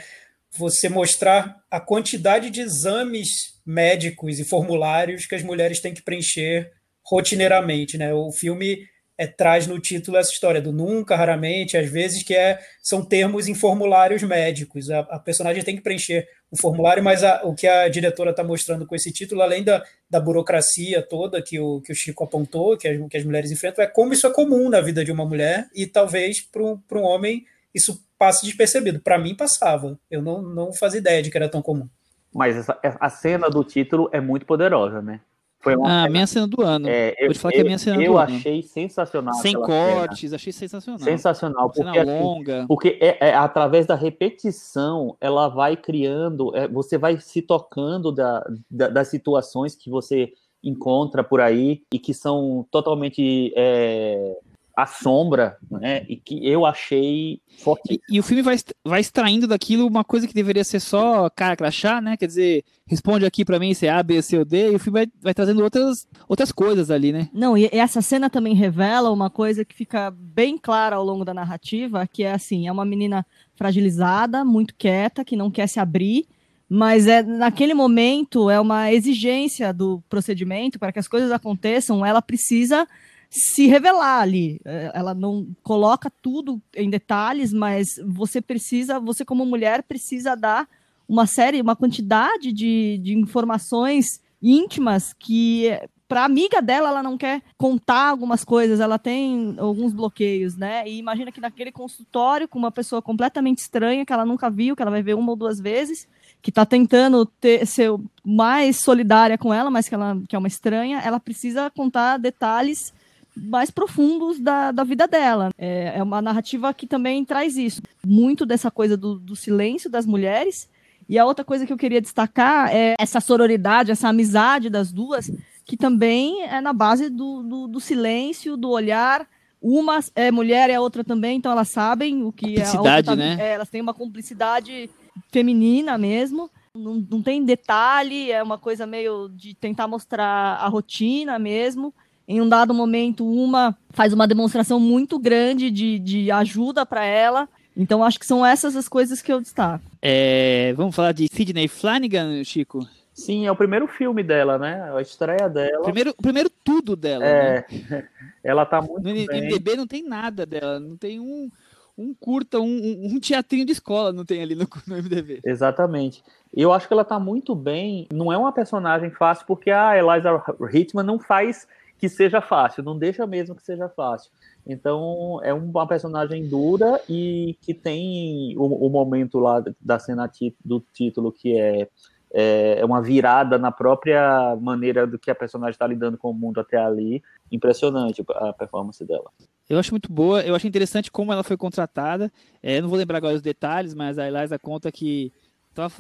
você mostrar a quantidade de exames médicos e formulários que as mulheres têm que preencher rotineiramente, né? O filme é, traz no título essa história do nunca, raramente, às vezes, que é, são termos em formulários médicos. A, a personagem tem que preencher o formulário, mas a, o que a diretora está mostrando com esse título, além da, da burocracia toda que o, que o Chico apontou, que as, que as mulheres enfrentam, é como isso é comum na vida de uma mulher e talvez para um, homem isso passe despercebido. Para mim, passava. Eu não, não fazia ideia de que era tão comum. Mas essa, a cena do título é muito poderosa, né? Foi uma ah, cena... minha cena do ano. É, eu, falar eu, que é a minha cena do ano. Eu achei sensacional. Sem cortes, cena. achei sensacional. Sensacional. Porque, cena assim, longa. porque é, é, através da repetição, ela vai criando, é, você vai se tocando da, da, das situações que você encontra por aí e que são totalmente é, a sombra, né? E que eu achei forte. E, e, o filme vai, vai extraindo daquilo uma coisa que deveria ser só cara crachá, né? Quer dizer, responde aqui para mim se é A, B, C ou D, e o filme vai, vai trazendo outras, outras coisas ali, né? Não, e essa cena também revela uma coisa que fica bem clara ao longo da narrativa, que é assim, é uma menina fragilizada, muito quieta, que não quer se abrir, mas é naquele momento é uma exigência do procedimento para que as coisas aconteçam, ela precisa se revelar ali. É, ela não coloca tudo em detalhes, mas você precisa, você como mulher precisa dar uma série, uma quantidade de, de informações íntimas que para amiga dela ela não quer contar algumas coisas, ela tem alguns bloqueios, né? E imagina que naquele consultório com uma pessoa completamente estranha que ela nunca viu, que ela vai ver uma ou duas vezes, que está tentando ter, ser mais solidária com ela, mas que ela que é uma estranha, ela precisa contar detalhes mais profundos da, da vida dela. É, é uma narrativa que também traz isso. Muito dessa coisa do, do silêncio das mulheres. E a outra coisa que eu queria destacar é essa sororidade, essa amizade das duas, que também é na base do, do, do silêncio, do olhar. Uma é mulher e a outra também, então elas sabem o que é a outra tá, né? É, elas têm uma cumplicidade feminina mesmo. Não, não tem detalhe, é uma coisa meio de tentar mostrar a rotina mesmo. Em um dado momento, uma faz uma demonstração muito grande de, de ajuda para ela. Então acho que são essas as coisas que eu destaco. É, vamos falar de Sidney Flanagan, Chico? Sim, é o primeiro filme dela, né? A estreia dela. Primeiro, primeiro tudo dela. É, né? ela tá muito no bem. No MDB não tem nada dela, não tem um, um curta, um, um teatrinho de escola não tem ali no, no MDB. Exatamente. Eu acho que ela tá muito bem. Não é uma personagem fácil, porque a Eliza Hitman não faz que seja fácil, não deixa mesmo que seja fácil. Então, é uma personagem dura e que tem o, o momento lá da cena do título que é, é, é uma virada na própria maneira do que a personagem está lidando com o mundo até ali. Impressionante a performance dela. Eu acho muito boa, eu acho interessante como ela foi contratada. É, não vou lembrar agora os detalhes, mas a Eliza conta que estava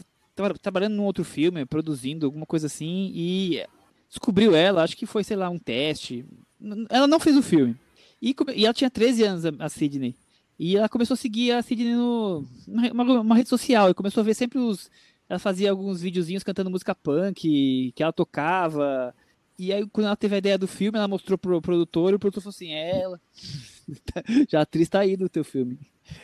trabalhando num outro filme, produzindo alguma coisa assim, e descobriu ela, acho que foi, sei lá, um teste. Ela não fez o filme. E, e ela tinha 13 anos, a Sidney. E ela começou a seguir a Sidney no, uma, uma rede social e começou a ver sempre os. Ela fazia alguns videozinhos cantando música punk, que ela tocava. E aí, quando ela teve a ideia do filme, ela mostrou pro produtor, e o produtor falou assim: é ela. Já a atriz tá aí do teu filme.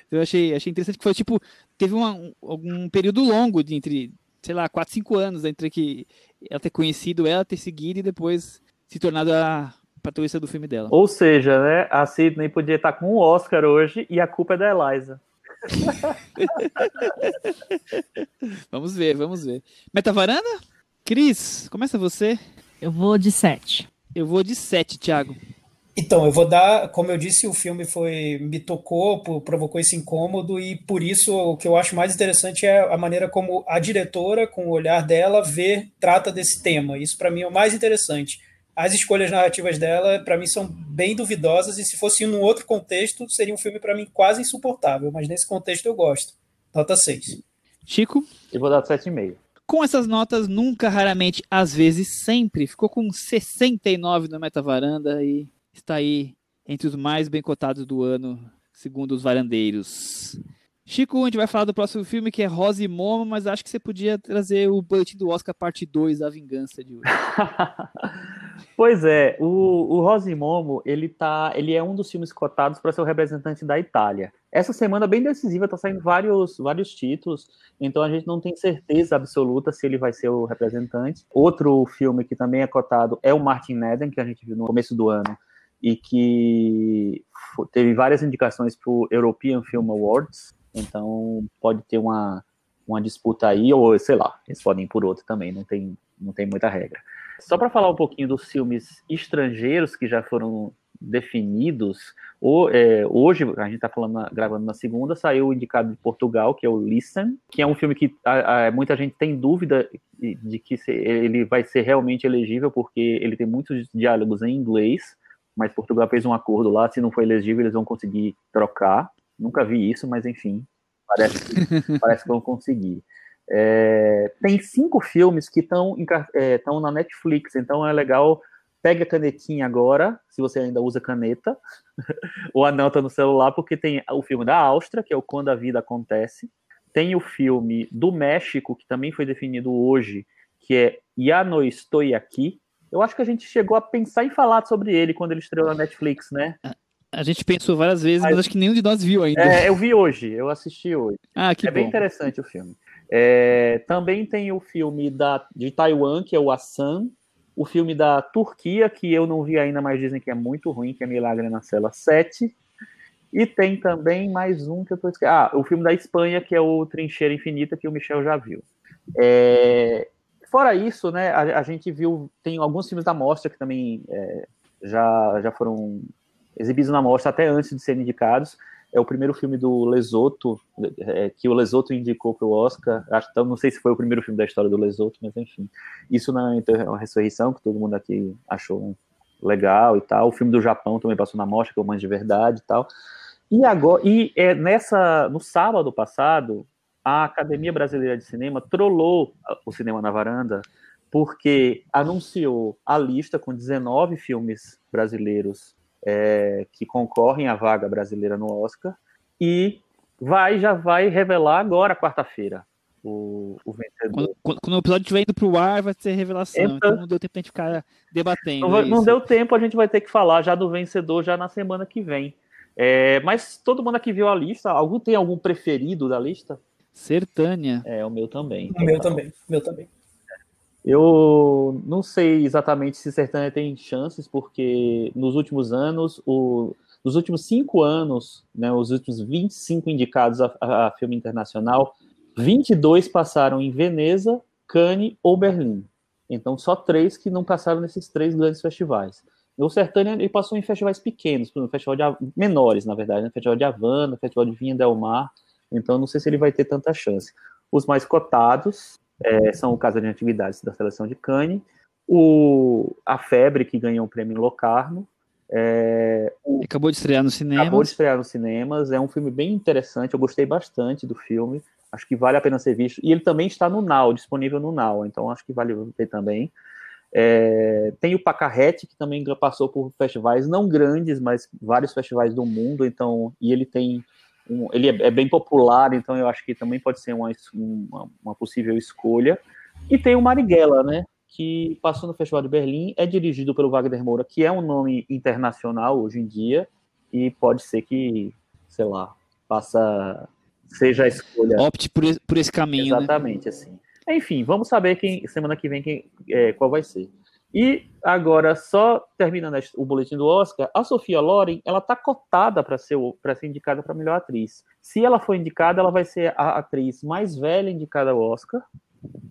Então eu achei, achei interessante que foi tipo, teve uma, um, um período longo de entre, sei lá, 4, 5 anos entre que ela ter conhecido ela, ter seguido e depois se tornado a protagonista do filme dela. Ou seja, né, a Sidney podia estar com um Oscar hoje e a culpa é da Eliza. vamos ver, vamos ver. Meta varanda? Cris, começa você. Eu vou de 7. Eu vou de 7, Thiago. Então, eu vou dar, como eu disse, o filme foi me tocou, provocou esse incômodo e por isso o que eu acho mais interessante é a maneira como a diretora, com o olhar dela, vê, trata desse tema. Isso para mim é o mais interessante. As escolhas narrativas dela, para mim, são bem duvidosas e se fosse em um outro contexto, seria um filme para mim quase insuportável, mas nesse contexto eu gosto. Nota 6. Chico? Eu vou dar 7,5. Com essas notas, nunca, raramente, às vezes, sempre, ficou com 69 no Meta Varanda e está aí entre os mais bem cotados do ano, segundo os varandeiros. Chico, a gente vai falar do próximo filme que é Rosa e Momo, mas acho que você podia trazer o boletim do Oscar parte 2, A Vingança de hoje. pois é, o, o Rosa e Momo, ele, tá, ele é um dos filmes cotados para ser o representante da Itália. Essa semana bem decisiva, tá saindo vários, vários títulos, então a gente não tem certeza absoluta se ele vai ser o representante. Outro filme que também é cotado é o Martin Eden, que a gente viu no começo do ano, e que teve várias indicações para o European Film Awards, então pode ter uma, uma disputa aí, ou sei lá, eles podem ir por outro também, não tem, não tem muita regra. Só para falar um pouquinho dos filmes estrangeiros que já foram definidos, o, é, hoje, a gente está gravando na segunda, saiu o indicado de Portugal, que é o Listen, que é um filme que a, a, muita gente tem dúvida de, de que se, ele vai ser realmente elegível, porque ele tem muitos diálogos em inglês, mas Portugal fez um acordo lá, se não for elegível, eles vão conseguir trocar. Nunca vi isso, mas enfim, parece, parece que vão conseguir. É, tem cinco filmes que estão é, na Netflix, então é legal. Pega a canetinha agora, se você ainda usa caneta, ou anota no celular, porque tem o filme da Áustria, que é o Quando a Vida Acontece. Tem o filme do México, que também foi definido hoje, que é Ya no Estou Aqui, eu acho que a gente chegou a pensar em falar sobre ele quando ele estreou na Netflix, né? A gente pensou várias vezes, mas, acho que nenhum de nós viu ainda. É, eu vi hoje, eu assisti hoje. Ah, que é bom. bem interessante o filme. É, também tem o filme da, de Taiwan, que é o Assam. O filme da Turquia, que eu não vi ainda, mas dizem que é muito ruim, que é Milagre na Cela 7. E tem também mais um que eu tô esquecendo. Ah, o filme da Espanha, que é o Trincheira Infinita, que o Michel já viu. É, Fora isso, né, a, a, gente viu, tem alguns filmes da mostra que também é, já, já foram exibidos na mostra até antes de serem indicados. É o primeiro filme do Lesoto, é, que o Lesoto indicou para o Oscar. Acho, então, não sei se foi o primeiro filme da história do Lesoto, mas enfim. Isso na Ressurreição, que todo mundo aqui achou legal e tal. O filme do Japão também passou na mostra, que é o Mães de Verdade e tal. E agora, e é, nessa, no sábado passado, a Academia Brasileira de Cinema trollou o Cinema na Varanda porque anunciou a lista com 19 filmes brasileiros é, que concorrem à vaga brasileira no Oscar e vai já vai revelar agora quarta-feira o, o, vencedor. Quando, quando, o episódio estiver indo para o ar, vai ser revelação. Então, então, não deu tempo a gente ficar debatendo. Não, não deu tempo, a gente vai ter que falar já do vencedor já na semana que vem. É, mas todo mundo aqui viu a lista. Algum tem algum preferido da lista? Sertânia. É, o meu também. O meu também. O meu também. Eu não sei exatamente se Sertânia tem chances, porque nos últimos anos, o, nos últimos cinco anos, né, os últimos 25 indicados a, a, a filme internacional, 22 passaram em Veneza, Cannes ou Berlim. Então, só três que não passaram nesses três grandes festivais. O Sertânia ele passou em festivais pequenos, no festival de menores, na verdade, né? Festival de Havana, Festival de Vinha Del Mar. Então, não sei se ele vai ter tanta chance. Os mais cotados é, são o Casa de Atividades da Seleção de Cannes, o A Febre, que ganhou o prêmio em Locarno. É, o, acabou de estrear no cinema. Acabou de estrear nos cinemas. É um filme bem interessante. Eu gostei bastante do filme. Acho que vale a pena ser visto. E ele também está no Now, disponível no Now. Então acho que vale ver também. É, tem o Pacarrete, que também passou por festivais não grandes, mas vários festivais do mundo. Então, e ele tem um, ele é, é, bem popular, então eu acho que também pode ser uma, uma, uma, possível escolha. E tem o Marighella, né? Que passou no Festival de Berlim, é dirigido pelo Wagner Moura, que é um nome internacional hoje em dia, e pode ser que, sei lá, passa seja a escolha. Opte por, por esse caminho. Né? Exatamente, né? assim. Enfim, vamos saber quem semana que vem quem, é, qual vai ser. E agora, só terminando o boletim do Oscar, a Sofia Loren, ela tá cotada para ser, ser indicada para melhor atriz. Se ela for indicada, ela vai ser a atriz mais velha indicada ao Oscar.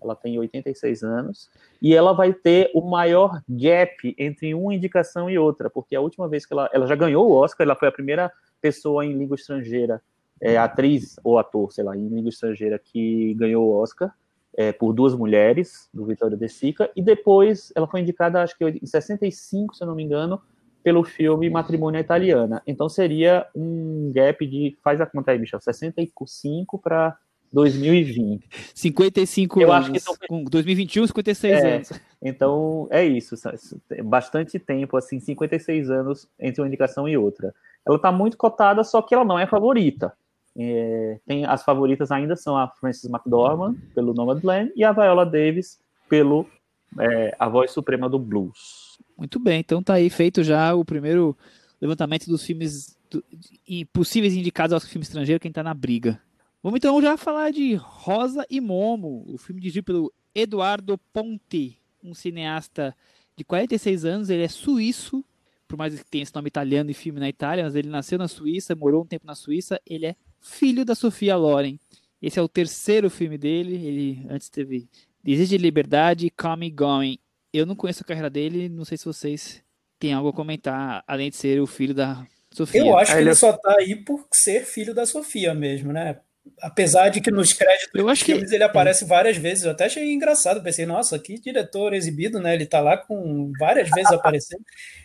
Ela tem 86 anos. E ela vai ter o maior gap entre uma indicação e outra, porque a última vez que ela, ela já ganhou o Oscar, ela foi a primeira pessoa em língua estrangeira, é, atriz ou ator, sei lá, em língua estrangeira que ganhou o Oscar é, por duas mulheres, do Vitória De Sica, e depois ela foi indicada, acho que em 65, se eu não me engano, pelo filme Matrimônia Italiana. Então seria um gap de, faz a conta aí, Michel, 65 para 2020. 55 eu anos. Acho que com 2021, 56 é, anos. Então é isso, bastante tempo, assim, 56 anos entre uma indicação e outra. Ela está muito cotada, só que ela não é favorita. É, tem as favoritas ainda são a Frances McDormand pelo Nomadland e a Viola Davis pelo é, A Voz Suprema do Blues. Muito bem, então tá aí feito já o primeiro levantamento dos filmes do, possíveis indicados aos filmes estrangeiros quem tá na briga. Vamos então já falar de Rosa e Momo, o filme dirigido pelo Eduardo Ponti, um cineasta de 46 anos, ele é suíço, por mais que tenha esse nome italiano e filme na Itália, mas ele nasceu na Suíça, morou um tempo na Suíça, ele é filho da Sofia Loren. Esse é o terceiro filme dele. Ele antes teve Desejo de Liberdade e Call Me Going. Eu não conheço a carreira dele, não sei se vocês têm algo a comentar, além de ser o filho da Sofia. Eu acho que ele é só tá aí por ser filho da Sofia mesmo, né? Apesar de que nos créditos eu acho que... ele aparece várias vezes. Eu até achei engraçado. Pensei, nossa, que diretor exibido, né? Ele tá lá com várias vezes aparecendo.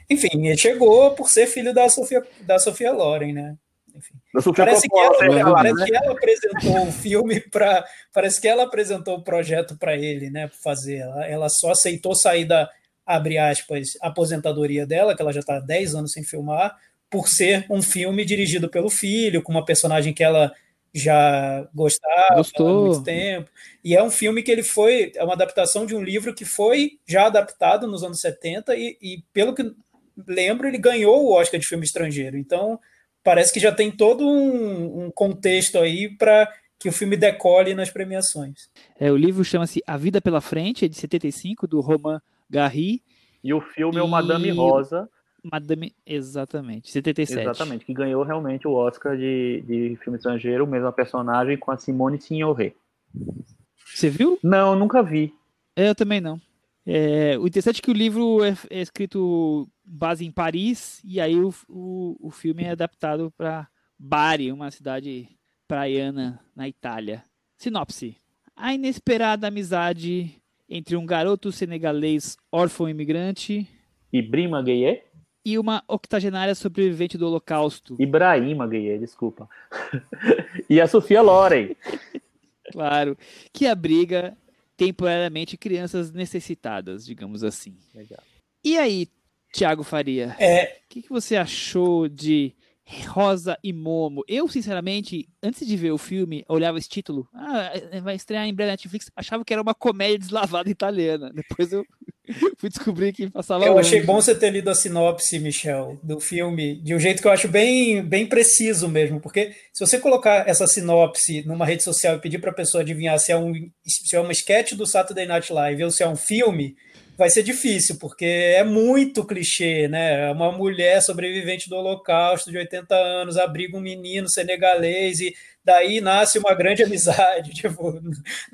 Enfim, ele chegou por ser filho da Sofia, da Sofia Loren, né? Enfim. Parece, que ela, né? parece que ela apresentou o filme para. Parece que ela apresentou o projeto para ele, né? Para fazer. Ela, ela só aceitou sair da, abre aspas, aposentadoria dela, que ela já está há 10 anos sem filmar, por ser um filme dirigido pelo filho, com uma personagem que ela já gostava Gostou. há muito tempo. E é um filme que ele foi, é uma adaptação de um livro que foi já adaptado nos anos 70 e, e pelo que lembro, ele ganhou o Oscar de filme estrangeiro. Então, parece que já tem todo um, um contexto aí para que o filme decole nas premiações. É, o livro chama-se A Vida pela Frente, é de 75, do Romain Gary. E o filme e... é o Madame Rosa. Madame, exatamente, 77. Exatamente, que ganhou realmente o Oscar de, de filme estrangeiro, mesma personagem com a Simone Signoret. Você viu? Não, nunca vi. É, eu também não. É, o interessante é que o livro é, é escrito base em Paris e aí o, o, o filme é adaptado para Bari, uma cidade praiana na Itália. Sinopse: A inesperada amizade entre um garoto senegalês órfão imigrante e Brima Gueye e uma octogenária sobrevivente do Holocausto. Ibrahima Gueye, desculpa. e a Sofia Loren. claro, que abriga temporariamente crianças necessitadas, digamos assim. Legal. E aí, Tiago Faria? É... O que, que você achou de Rosa e Momo. Eu, sinceramente, antes de ver o filme, olhava esse título. Ah, vai estrear em breve na Netflix. Achava que era uma comédia deslavada italiana. Depois eu fui descobrir que passava. Eu longe. achei bom você ter lido a sinopse, Michel, do filme, de um jeito que eu acho bem, bem preciso mesmo. Porque se você colocar essa sinopse numa rede social e pedir para a pessoa adivinhar se é, um, se é uma sketch do Saturday Night Live ou se é um filme vai ser difícil, porque é muito clichê, né? Uma mulher sobrevivente do Holocausto de 80 anos abriga um menino senegalês e daí nasce uma grande amizade. Tipo,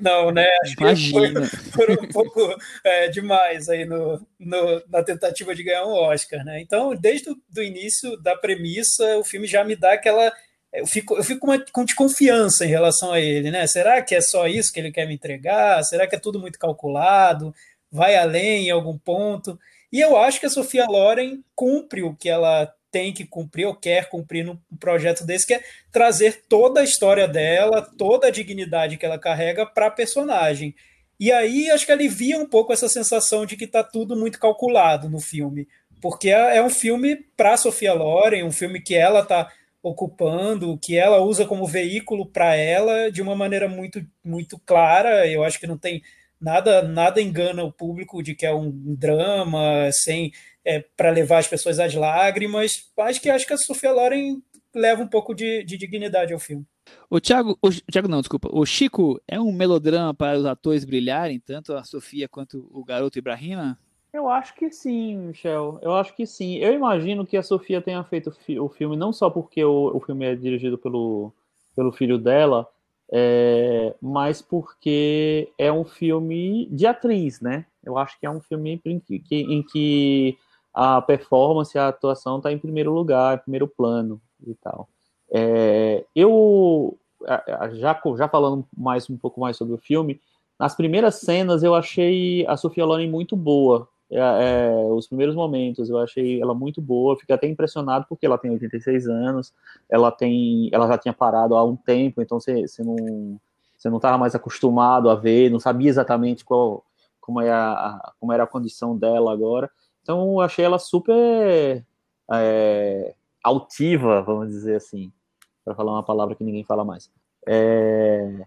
não, né? Acho Imagina. que foi, foi um pouco é, demais aí no, no, na tentativa de ganhar um Oscar, né? Então, desde o início da premissa, o filme já me dá aquela eu fico, eu fico com, uma, com desconfiança em relação a ele, né? Será que é só isso que ele quer me entregar? Será que é tudo muito calculado? Vai além em algum ponto. E eu acho que a Sofia Loren cumpre o que ela tem que cumprir ou quer cumprir num projeto desse, que é trazer toda a história dela, toda a dignidade que ela carrega para a personagem. E aí acho que alivia um pouco essa sensação de que está tudo muito calculado no filme, porque é, é um filme para Sofia Loren, um filme que ela está ocupando, que ela usa como veículo para ela de uma maneira muito muito clara. Eu acho que não tem nada nada engana o público de que é um drama sem é, para levar as pessoas às lágrimas. Acho que acho que a Sofia Loren leva um pouco de, de dignidade ao filme. O Thiago, o Thiago não, desculpa. O Chico é um melodrama para os atores brilharem, tanto a Sofia quanto o garoto Ibrahima? Eu acho que sim, Michel. Eu acho que sim. Eu imagino que a Sofia tenha feito o filme não só porque o, o filme é dirigido pelo, pelo filho dela, é, mas porque é um filme de atriz, né? Eu acho que é um filme em que, em que a performance, a atuação está em primeiro lugar, em primeiro plano e tal. É, eu, já, já falando mais um pouco mais sobre o filme, nas primeiras cenas eu achei a Sofia Loren muito boa. É, é, os primeiros momentos eu achei ela muito boa, fiquei até impressionado porque ela tem 86 anos, ela tem, ela já tinha parado há um tempo, então você, você não você não estava mais acostumado a ver, não sabia exatamente qual como é a, como era a condição dela agora. Então eu achei ela super é, altiva, vamos dizer assim, para falar uma palavra que ninguém fala mais. É,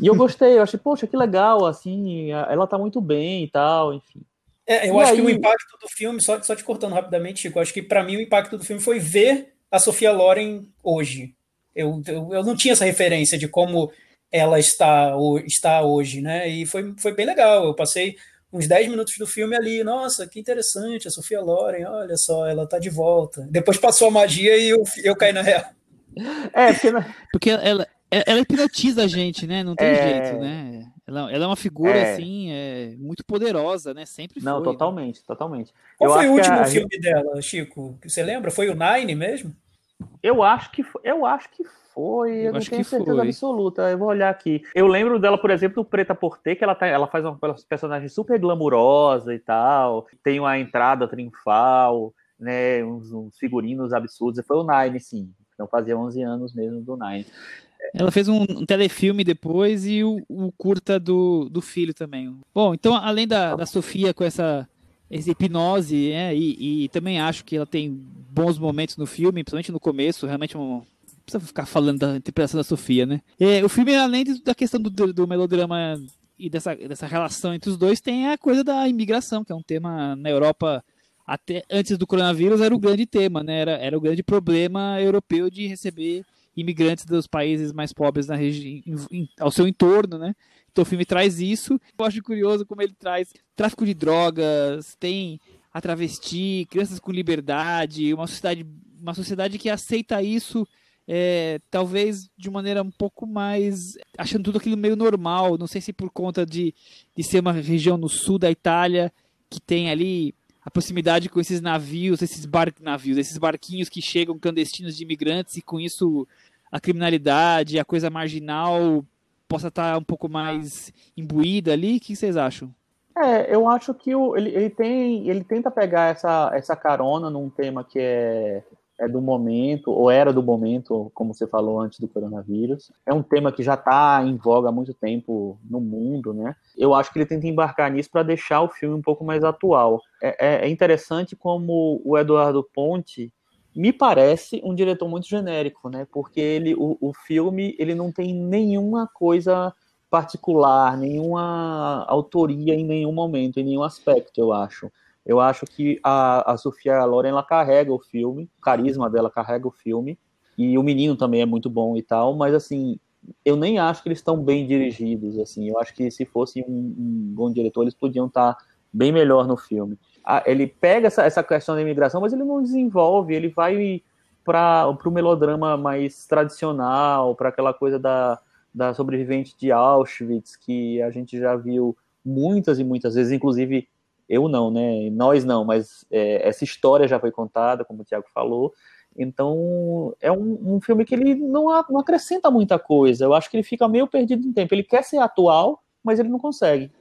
e eu gostei, eu achei, poxa, que legal, assim, ela tá muito bem e tal, enfim. É, eu e acho aí... que o impacto do filme, só, só te cortando rapidamente, Chico, acho que para mim o impacto do filme foi ver a Sofia Loren hoje. Eu, eu, eu, não tinha essa referência de como ela está, está hoje, né? E foi, foi bem legal. Eu passei uns 10 minutos do filme ali, nossa, que interessante, a Sofia Loren, olha só, ela tá de volta. Depois passou a magia e eu, eu caí na real. É, porque, porque ela, ela hipnotiza a gente, né? Não tem é... jeito, né? Ela, ela, é uma figura, é... assim, é, muito poderosa, né? Sempre Não, foi. Não, totalmente, né? totalmente. Qual eu foi o último a... filme dela, Chico? Você lembra? Foi o Nine mesmo? Eu acho que foi, eu acho que foi, eu, eu não tenho certeza foi. absoluta. Eu vou olhar aqui. Eu lembro dela, por exemplo, no Preta Porter, que ela, tá, ela faz uma personagem super glamurosa e tal. Tem uma entrada triunfal, né? Uns, uns figurinos absurdos. Foi o Nine, sim. Então fazia 11 anos mesmo do Nine. Ela fez um, um telefilme depois e o, o, curta do, do filho também. Bom, então além da, da Sofia com essa, essa hipnose, é, e, e, também acho que ela tem bons momentos no filme, principalmente no começo, realmente um, precisa ficar falando da interpretação da Sofia, né? É, o filme, além da questão do, do, melodrama e dessa, dessa relação entre os dois, tem a coisa da imigração, que é um tema na Europa até antes do coronavírus era o grande tema, né? Era, era o grande problema europeu de receber imigrantes dos países mais pobres na região, ao seu entorno, né? Então o filme traz isso. Eu acho curioso como ele traz tráfico de drogas, tem a travesti, crianças com liberdade, uma sociedade, uma sociedade que aceita isso é, talvez de maneira um pouco mais achando tudo aquilo meio normal. Não sei se por conta de, de ser uma região no sul da Itália que tem ali a proximidade com esses navios, esses bar navios, esses barquinhos que chegam clandestinos de imigrantes e com isso a criminalidade, a coisa marginal possa estar um pouco mais imbuída ali? O que vocês acham? É, eu acho que o, ele, ele, tem, ele tenta pegar essa, essa carona num tema que é, é do momento, ou era do momento, como você falou antes do coronavírus. É um tema que já está em voga há muito tempo no mundo, né? Eu acho que ele tenta embarcar nisso para deixar o filme um pouco mais atual. É, é, é interessante como o Eduardo Ponte me parece um diretor muito genérico, né? Porque ele, o, o filme ele não tem nenhuma coisa particular, nenhuma autoria em nenhum momento, em nenhum aspecto, eu acho. Eu acho que a, a Sofia Loren ela carrega o filme, o carisma dela carrega o filme, e o menino também é muito bom e tal, mas assim, eu nem acho que eles estão bem dirigidos, assim, eu acho que se fosse um, um bom diretor, eles podiam estar bem melhor no filme. Ele pega essa, essa questão da imigração, mas ele não desenvolve, ele vai para o melodrama mais tradicional, para aquela coisa da, da sobrevivente de Auschwitz, que a gente já viu muitas e muitas vezes, inclusive eu não, né? Nós não, mas é, essa história já foi contada, como o Tiago falou. Então, é um, um, filme que ele não, não acrescenta muita coisa. Eu acho que ele fica meio perdido no tempo. Ele quer ser atual, mas ele não consegue.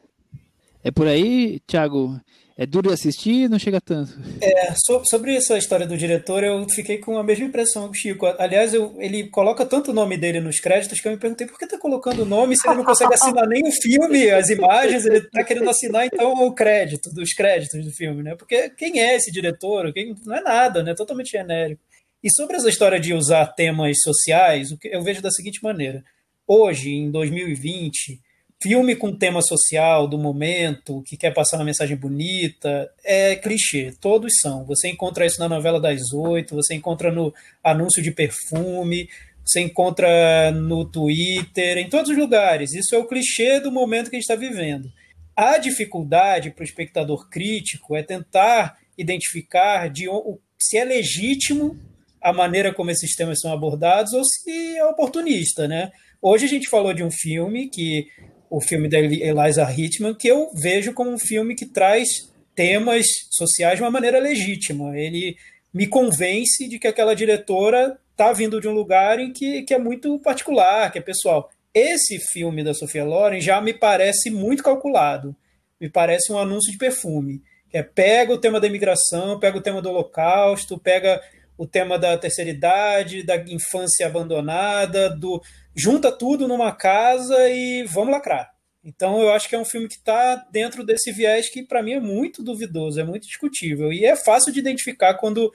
É por aí, Thiago. É duro de assistir não chega tanto? É, sobre essa história do diretor, eu fiquei com a mesma impressão que o Chico. Aliás, eu, ele coloca tanto o nome dele nos créditos que eu me perguntei por que tá colocando o nome se ele não consegue assinar nem o filme, as imagens, ele tá querendo assinar então o crédito, dos créditos do filme, né? Porque quem é esse diretor? Quem, não é nada, né? Totalmente genérico. E sobre essa história de usar temas sociais, eu vejo da seguinte maneira. Hoje, em 2020, filme com tema social do momento, que quer passar uma mensagem bonita, é clichê, todos são. Você encontra isso na novela das oito, você encontra no anúncio de perfume, você encontra no Twitter, em todos os lugares. Isso é o clichê do momento que a gente está vivendo. A dificuldade para o espectador crítico é tentar identificar de se é legítimo a maneira como esses temas são abordados ou se é oportunista, né? Hoje a gente falou de um filme que o filme da Eliza Hitman, que eu vejo como um filme que traz temas sociais de uma maneira legítima. Ele me convence de que aquela diretora está vindo de um lugar em que, que é muito particular, que é pessoal. Esse filme da Sofia Loren já me parece muito calculado. Me parece um anúncio de perfume. É, pega o tema da imigração, pega o tema do holocausto, pega o tema da terceira idade, da infância abandonada, do, junta tudo numa casa e vamos lacrar. Então eu acho que é um filme que está dentro desse viés que para mim é muito duvidoso, é muito discutível e é fácil de identificar quando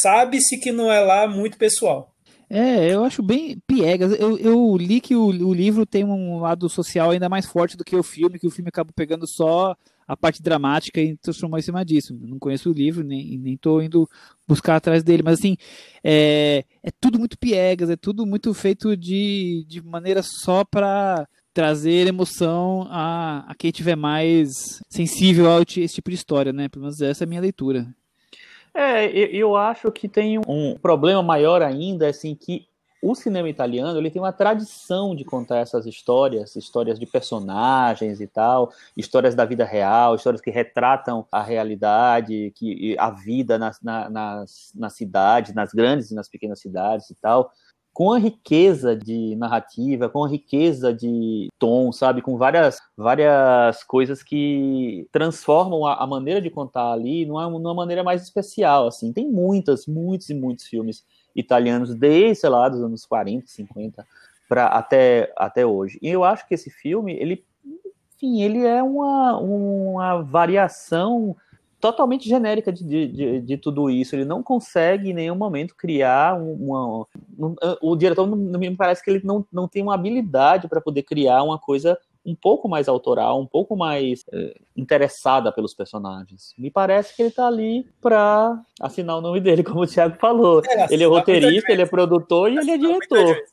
sabe-se que não é lá muito pessoal. É, eu acho bem piegas. Eu, eu li que o, o livro tem um lado social ainda mais forte do que o filme, que o filme acaba pegando só a parte dramática e transformou em cima disso. Não conheço o livro, nem, nem tô indo buscar atrás dele, mas assim, é, é tudo muito piegas, é tudo muito feito de, de maneira só para trazer emoção a, a quem tiver mais sensível a esse tipo de história, né? Pelo menos essa é a minha leitura. É, eu acho que tem um problema maior ainda, assim, que o cinema italiano ele tem uma tradição de contar essas histórias, histórias de personagens e tal, histórias da vida real, histórias que retratam a realidade, que a vida nas, na, nas, nas cidades, nas grandes e nas pequenas cidades e tal, com a riqueza de narrativa, com a riqueza de tom, sabe, com várias várias coisas que transformam a, a maneira de contar ali numa, numa maneira mais especial, assim. Tem muitas, muitos e muitos filmes italianos desde, sei lá, dos anos 40, 50 para até, até hoje. E eu acho que esse filme, ele, enfim, ele é uma, uma variação totalmente genérica de, de, de, tudo isso. Ele não consegue em nenhum momento criar uma. o diretor não me parece que ele não, não tem uma habilidade para poder criar uma coisa um pouco mais autoral, um pouco mais é, interessada pelos personagens. Me parece que ele está ali para assinar o nome dele, como o Thiago falou. É, ele é roteirista, ele é produtor e ele é diretor. Muitas vezes,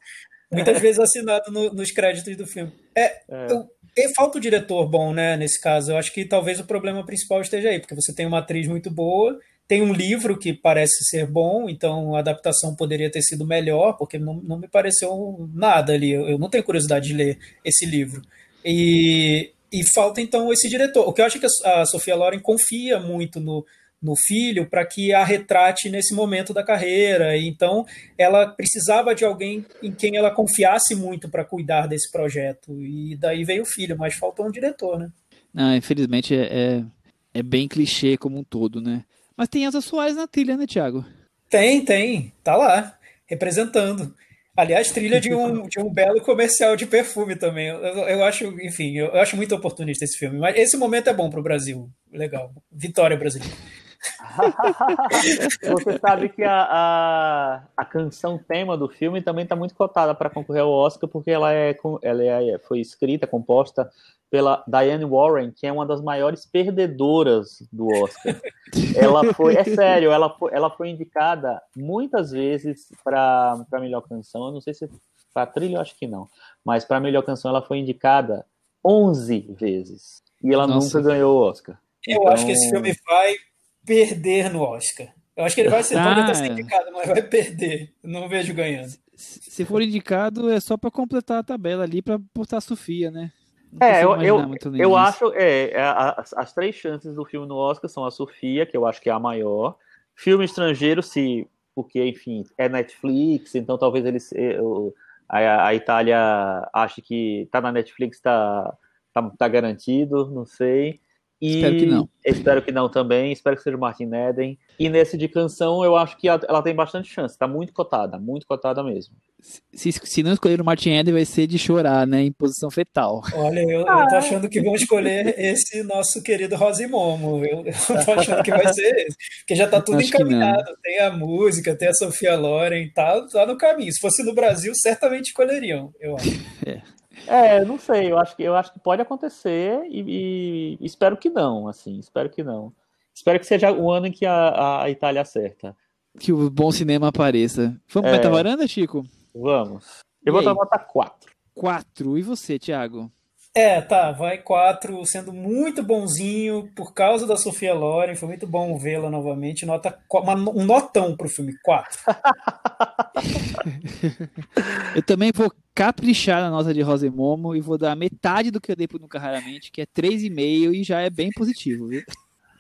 muitas vezes assinado no, nos créditos do filme. É, é. Eu, falta o diretor bom, né, nesse caso. Eu acho que talvez o problema principal esteja aí, porque você tem uma atriz muito boa, tem um livro que parece ser bom, então a adaptação poderia ter sido melhor, porque não, não me pareceu nada ali. Eu, eu não tenho curiosidade de ler esse livro. E, e falta então esse diretor. O que eu acho que a Sofia Loren confia muito no, no filho para que a retrate nesse momento da carreira. Então, ela precisava de alguém em quem ela confiasse muito para cuidar desse projeto. E daí veio o filho, mas faltou um diretor, né? Não, infelizmente é, é, é bem clichê como um todo, né? Mas tem as Soares na trilha, né, Thiago? Tem, tem. Tá lá, representando. Aliás, trilha de um, de um belo comercial de perfume também. Eu, eu acho, enfim, eu, acho muito oportunista esse filme. Mas esse momento é bom para o Brasil. Legal. Vitória brasileira. Você sabe que a, a, a, canção tema do filme também está muito cotada para concorrer ao Oscar, porque ela, é, ela é, foi escrita, composta pela Diane Warren, que é uma das maiores perdedoras do Oscar. Ela foi, é sério, ela foi, ela foi indicada muitas vezes para melhor canção. Eu não sei se para trilha, eu acho que não, mas para melhor canção ela foi indicada 11 vezes e ela Nossa. nunca ganhou o Oscar. Eu então... acho que esse filme vai perder no Oscar. Eu acho que ele vai ser, ah, pode ser indicado, mas vai perder. Não vejo ganhando. Se for indicado, é só para completar a tabela ali para botar a Sofia, né? É, eu, eu, eu acho, é, é, as, as, três chances do filme no Oscar são a Sofia, que eu acho que é a maior, filme estrangeiro, se, porque, enfim, é Netflix, então talvez eles, é, a, a Itália ache que tá na Netflix, tá, tá, tá garantido, não sei, e espero que não. Espero que não também. Espero que seja o Martin Eden. E nesse de canção, eu acho que ela tem bastante chance. Tá muito cotada, muito cotada mesmo. Se, se não escolher o Martin Eden, vai ser de chorar, né? Em posição fetal. Olha, eu, ah. eu tô achando que vão escolher esse nosso querido Rosimomo. Eu, eu tô achando que vai ser esse. Porque já tá tudo acho encaminhado. Tem a música, tem a Sofia Loren, tá, tá no caminho. Se fosse no Brasil, certamente escolheriam, eu acho. É. É, não sei, eu acho que, eu acho que pode acontecer e, e espero que não, assim, espero que não. Espero que seja o ano em que a, a Itália acerta. Que o bom cinema apareça. Vamos é, para a varanda, Chico? Vamos. Eu e vou aí? dar nota 4. 4. E você, Thiago? É, tá, vai 4, sendo muito bonzinho por causa da Sofia Loren, foi muito bom vê-la novamente. Nota, uma, um notão pro filme, 4. eu também vou caprichar na nota de Rosemomo e vou dar metade do que eu dei pro Nunca Raramente, que é 3,5 e já é bem positivo, viu?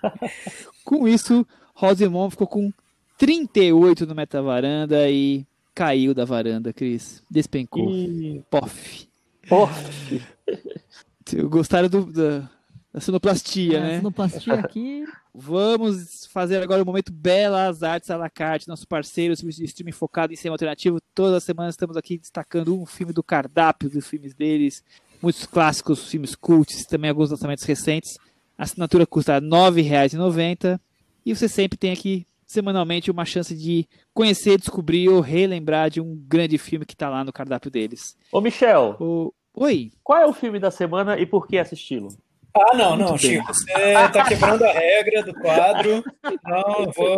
com isso, Rosemomo ficou com 38 no Metavaranda e caiu da varanda, Cris. Despencou. E... Pof. Pof. Gostaram do, da, da sonoplastia, é, né? Sonoplastia aqui. Vamos fazer agora o momento Belas Artes à la carte, nosso parceiro de streaming focado em cinema alternativo. Toda semana estamos aqui destacando um filme do cardápio dos filmes deles, muitos clássicos, filmes cults, também alguns lançamentos recentes. A assinatura custa R$ 9,90 e você sempre tem aqui semanalmente uma chance de conhecer, descobrir ou relembrar de um grande filme que está lá no cardápio deles. Ô Michel, o... Oi. Qual é o filme da semana e por que assisti-lo? Ah, não, não, Chico, você está quebrando a regra do quadro. Não, vou,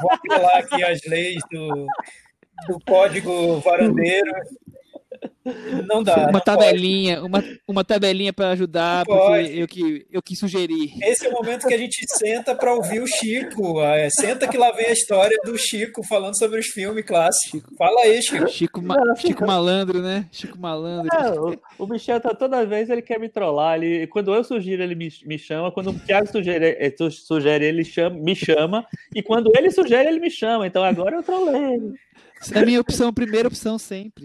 vou apelar aqui as leis do, do código varandeiro. Não dá. Uma não tabelinha, uma, uma tabelinha para ajudar, porque eu que, eu que sugeri. Esse é o momento que a gente senta para ouvir o Chico. É, senta que lá vem a história do Chico falando sobre os filmes clássicos. Fala aí, Chico. Chico, Ma Chico Malandro, né? Chico Malandro. O, o Michel tá toda vez ele quer me trollar. Ele, quando eu sugiro, ele me, me chama. Quando o Thiago sugere, eh, sugere ele chama, me chama. E quando ele sugere, ele me chama. Então agora eu trolei. É a minha opção, primeira opção sempre.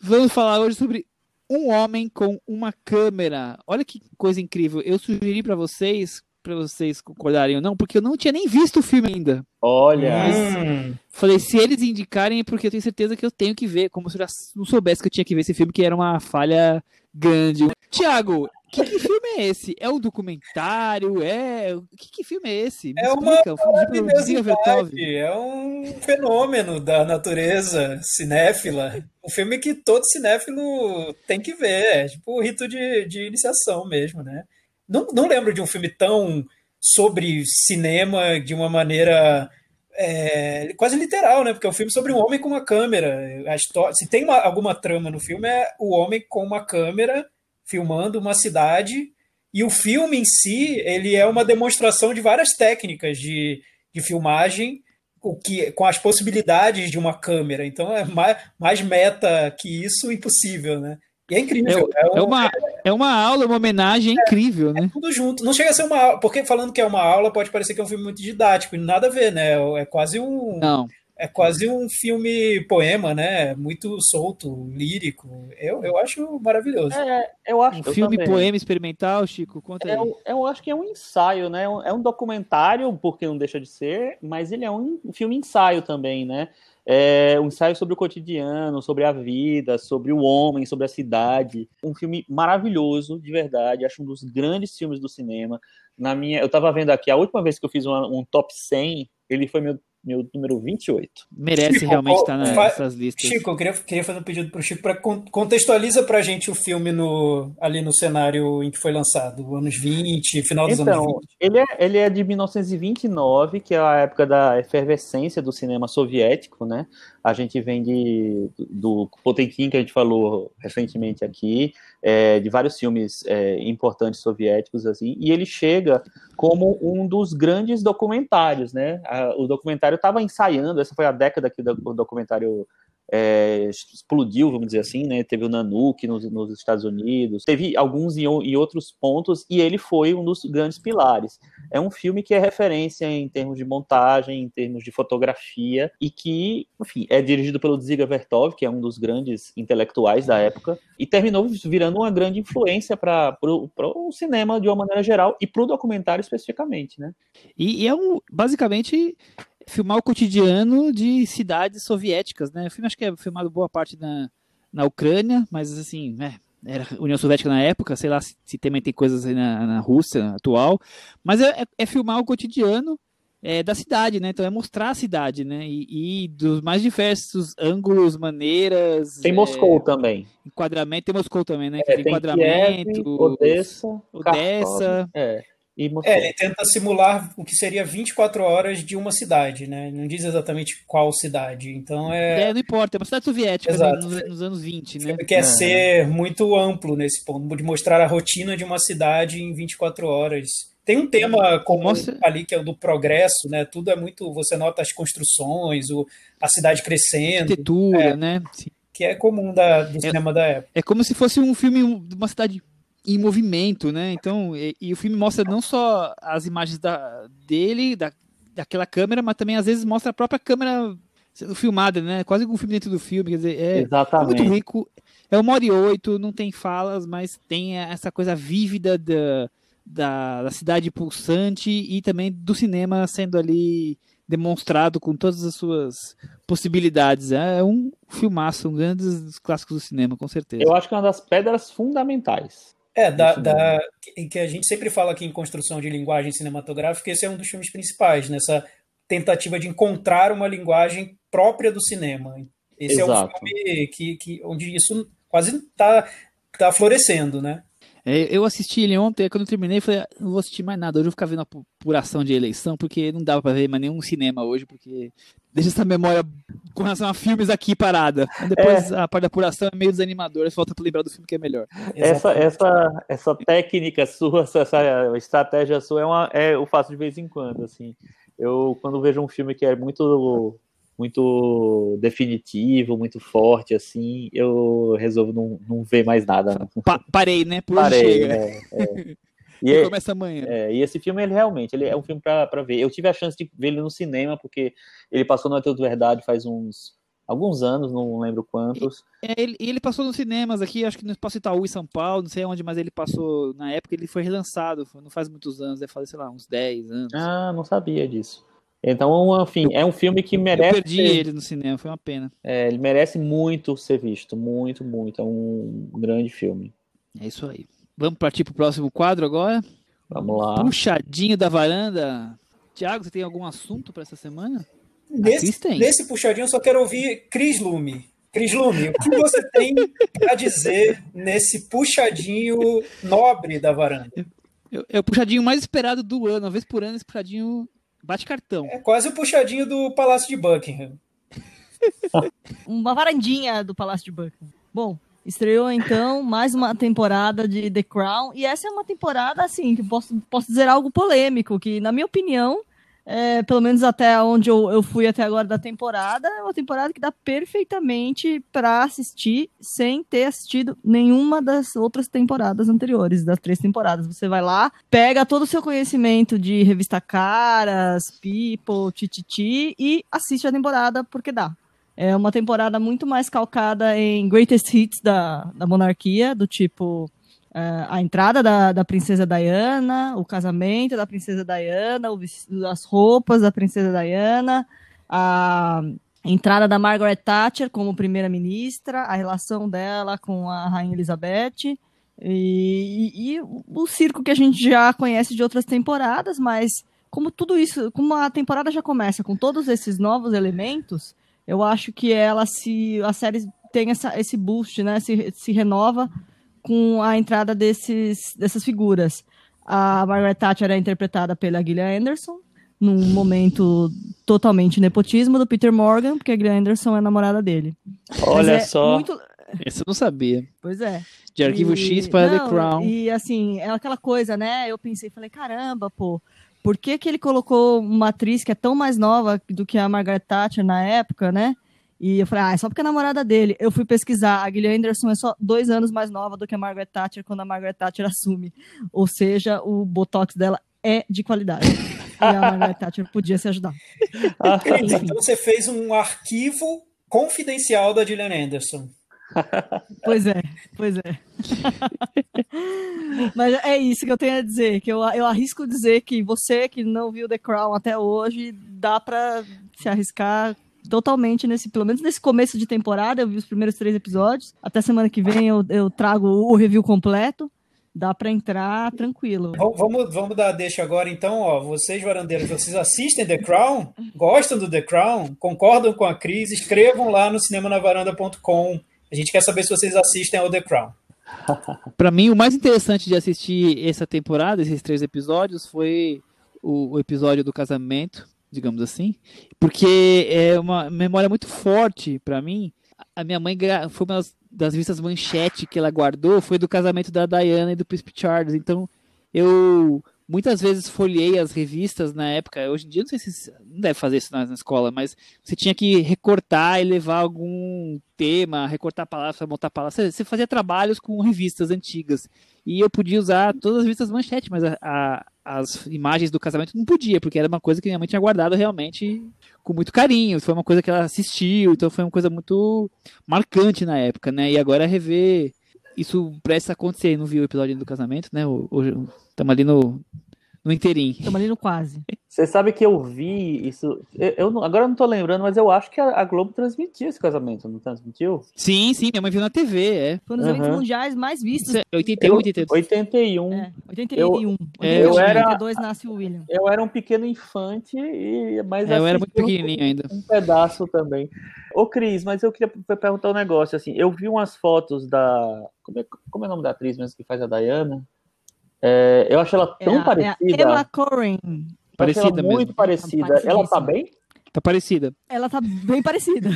Vamos falar hoje sobre um homem com uma câmera. Olha que coisa incrível. Eu sugeri para vocês, para vocês concordarem ou não, porque eu não tinha nem visto o filme ainda. Olha. Mas, falei, se eles indicarem, é porque eu tenho certeza que eu tenho que ver, como se eu já não soubesse que eu tinha que ver esse filme, que era uma falha grande. Tiago, que, que, filme é esse? É um documentário? É. Que, que filme é esse? Me é explica. uma curiosidade, é um fenômeno da natureza cinéfila. Um filme que todo cinéfilo tem que ver. É tipo o rito de, de iniciação mesmo, né? Não, não lembro de um filme tão sobre cinema de uma maneira é, quase literal, né? Porque é um filme sobre um homem com uma câmera. A história, se tem uma, alguma trama no filme, é o homem com uma câmera filmando uma cidade e o filme em si ele é uma demonstração de várias técnicas de, de filmagem o que com as possibilidades de uma câmera. Então é mais, mais meta que isso impossível né? E é incrível é, é, um, é uma é uma aula uma homenagem é, incrível né? tudo junto. Não chega a ser uma aula porque falando que é uma aula pode parecer que é um filme muito didático e nada a ver né? É quase um não é quase um filme poema, né? Muito solto, lírico. Eu, eu acho maravilhoso. É, eu acho. Um filme também. poema experimental, Chico, conta é, aí. Eu acho que é um ensaio, né? É um documentário, porque não deixa de ser, mas ele é um filme ensaio também, né? é um ensaio sobre o cotidiano, sobre a vida, sobre o homem, sobre a cidade. Um filme maravilhoso, de verdade. Acho um dos grandes filmes do cinema. Na minha, eu estava vendo aqui, a última vez que eu fiz um, um top 100, ele foi meu meu número 28. Merece Chico, realmente estar nessas listas. Chico, eu queria, queria fazer um pedido para o Chico para contextualiza para a gente o filme no, ali no cenário em que foi lançado, anos 20, final dos então, anos 20. Ele é, ele é de 1929, que é a época da efervescência do cinema soviético, né? A gente vem de, do Potemkin, que a gente falou recentemente aqui, é, de vários filmes é, importantes soviéticos, assim, e ele chega como um dos grandes documentários, né? O documentário estava ensaiando, essa foi a década que o documentário é, explodiu, vamos dizer assim, né? Teve o Nanook nos, nos Estados Unidos, teve alguns em, em, outros pontos, e ele foi um dos grandes pilares. É um filme que é referência em termos de montagem, em termos de fotografia, e que, enfim, é dirigido pelo Dziga Vertov, que é um dos grandes intelectuais da época, e terminou virando uma grande influência para o cinema de uma maneira geral e para o documentário especificamente, né? E, e é um, basicamente filmar o cotidiano de cidades soviéticas, né? O filme acho que é filmado boa parte na, na Ucrânia, mas assim, é, era União Soviética na época, sei lá se, se também tem coisas aí na, na Rússia atual, mas é, é, é filmar o cotidiano é, da cidade, né? Então é mostrar a cidade, né? E, e dos mais diversos ângulos, maneiras. Tem Moscou é, também. Enquadramento, tem Moscou também, né? É, tem enquadramento. Kiev, Odessa. Odessa. É. É, ele tenta simular o que seria 24 horas de uma cidade, né? Não diz exatamente qual cidade. Então é. É, não importa, é uma cidade soviética nos, nos, anos 20, né? Quer é. ser muito amplo nesse ponto, de mostrar a rotina de uma cidade em 24 horas. Tem um tema comum Mostra... ali que é o do progresso, né? Tudo é muito. Você nota as construções, o, a cidade crescendo. Arquitetura, é, né? Sim. Que é comum da, do é, cinema da época. É como se fosse um filme de uma cidade em movimento, né? Então, e, e, o filme mostra não só as imagens da, dele, da, daquela câmera, mas também às vezes mostra a própria câmera sendo filmada, né? Quase um filme dentro do filme, quer dizer, é, é muito rico. É uma hora e oito, não tem falas, mas tem essa coisa vívida da, da, da cidade pulsante e também do cinema sendo ali demonstrado com todas as suas possibilidades. É um filmaço, um dos clássicos do cinema, com certeza. Eu acho que é uma das pedras fundamentais é, da, da, que a gente sempre fala aqui em construção de linguagem cinematográfica, esse é um dos filmes principais, nessa tentativa de encontrar uma linguagem própria do cinema. Esse Exato. é um filme que, que, onde isso quase está tá florescendo, né? É, eu assisti ele ontem, quando eu terminei, falei, ah, não vou assistir mais nada. Hoje eu vou ficar vendo a apuração de eleição, porque não dava para ver mais nenhum cinema hoje, porque deixa essa memória com relação a filmes aqui parada. Depois é. a parte da apuração é meio desanimadora, falta para lembrar do filme que é melhor. Essa, essa, essa técnica sua, essa, essa estratégia sua é, uma, é eu faço de vez em quando, assim. Eu, quando vejo um filme que é muito muito definitivo, muito forte, assim, eu resolvo não, não ver mais nada. Pa parei, né? Por Parei, é, é. E é, começa amanhã. É, e esse filme, ele realmente, ele é um filme para ver. Eu tive a chance de ver ele no cinema, porque ele passou no Ateu de Verdade faz uns alguns anos, não lembro quantos. É, ele, ele passou nos cinemas aqui, acho que no Espaço Itaú em São Paulo, não sei onde, mas ele passou na época, ele foi relançado, não faz muitos anos, deve fazer, sei lá, uns 10 anos. Ah, não sabia disso. Então, enfim, é um filme que merece. Eu perdi ser... ele no cinema, foi uma pena. É, ele merece muito ser visto, muito, muito. É um grande filme. É isso aí. Vamos partir para o próximo quadro agora? Vamos lá. Puxadinho da varanda. Tiago, você tem algum assunto para essa semana? Nesse, nesse puxadinho, eu só quero ouvir Cris Lume. Cris Lume, o que você tem a dizer nesse puxadinho nobre da varanda? É o puxadinho mais esperado do ano. Uma vez por ano, esse puxadinho Bate cartão. É quase o puxadinho do Palácio de Buckingham. uma varandinha do Palácio de Buckingham. Bom, estreou então mais uma temporada de The Crown. E essa é uma temporada, assim, que posso, posso dizer algo polêmico, que, na minha opinião, é, pelo menos até onde eu, eu fui até agora da temporada, é uma temporada que dá perfeitamente para assistir sem ter assistido nenhuma das outras temporadas anteriores, das três temporadas. Você vai lá, pega todo o seu conhecimento de revista Caras, People, Tititi e assiste a temporada porque dá. É uma temporada muito mais calcada em greatest hits da, da monarquia, do tipo a entrada da, da princesa Diana, o casamento da princesa Diana, o, as roupas da princesa Diana, a, entrada da Margaret Thatcher como primeira-ministra, a relação dela com a Rainha Elizabeth e, e, e, o circo que a gente já conhece de outras temporadas, mas como tudo isso, como a temporada já começa com todos esses novos elementos, eu acho que ela se a série tem essa, esse boost, né? Se, se renova com a entrada desses, dessas figuras. A Margaret Thatcher é interpretada pela Gillian Anderson, num momento totalmente nepotismo do Peter Morgan, porque a Gillian Anderson é namorada dele. Olha é só. Muito... Esse eu não sabia. Pois é. De arquivo e... X para não, The Crown. E assim, é aquela coisa, né? Eu pensei, falei, caramba, pô, por que, que ele colocou uma atriz que é tão mais nova do que a Margaret Thatcher na época, né? E eu falei, ah, é só porque é namorada dele. Eu fui pesquisar, a Gillian Anderson é só dois anos mais nova do que a Margaret Thatcher quando a Margaret Thatcher assume. Ou seja, o botox dela é de qualidade. e a Margaret Thatcher podia se ajudar. Ah, então você fez um arquivo confidencial da Gillian Anderson. Pois é, pois é. Mas é isso que eu tenho a dizer, que eu, eu arrisco dizer que você que não viu The Crown até hoje, dá para se arriscar totalmente nesse, pelo menos nesse começo de temporada, eu vi os primeiros três episódios. Até semana que vem eu, eu trago o review completo. Dá para entrar tranquilo. Vamos, vamos dar deixa agora, então, ó. Vocês, varandeiros, vocês assistem The Crown? Gostam do The Crown? Concordam com a crise? Escrevam lá no cinemanavaranda.com. A gente quer saber se vocês assistem ao The Crown. para mim, o mais interessante de assistir essa temporada, esses três episódios, foi o, o episódio do casamento, digamos assim, porque é uma memória muito forte para mim. A minha mãe foi uma das revistas manchete que ela guardou, foi do casamento da Diana e do Príncipe Charles. Então, eu muitas vezes folhei as revistas na época. Hoje em dia, não sei se não deve fazer isso na, na escola, mas você tinha que recortar e levar algum tema, recortar palavras, montar palavras. Você, você, fazia trabalhos com revistas antigas. E eu podia usar todas as revistas manchete, mas a, a, as imagens do casamento não podia, porque era uma coisa que minha mãe tinha guardado realmente com muito carinho. Foi uma coisa que ela assistiu, então foi uma coisa muito marcante na época, né? E agora rever isso prestes a acontecer. Não viu o episódio do casamento, né? Estamos ali no, no inteirinho. Estamos ali no quase. Você sabe que eu vi isso. Eu, eu agora eu não tô lembrando, mas eu acho que a, a, Globo transmitiu esse casamento, não transmitiu? Sim, sim, minha mãe viu na TV, é. Foi um dos uhum. eventos mundiais mais vistos. 81, 82. 81. É, 81. Eu, eu era, 82 nasce o William. Eu era um pequeno infante, e, mas é, eu era muito pequenininho um, ainda. Um pedaço também. Ô, Cris, mas eu queria perguntar um negócio, assim, eu vi umas fotos da... Como é, como é o nome da atriz mesmo que faz a Diana? É, eu acho ela tão é a, parecida. É a Emma Corrin. Parecida muito mesmo. parecida. Ela tá bem? Tá parecida. Ela tá bem parecida.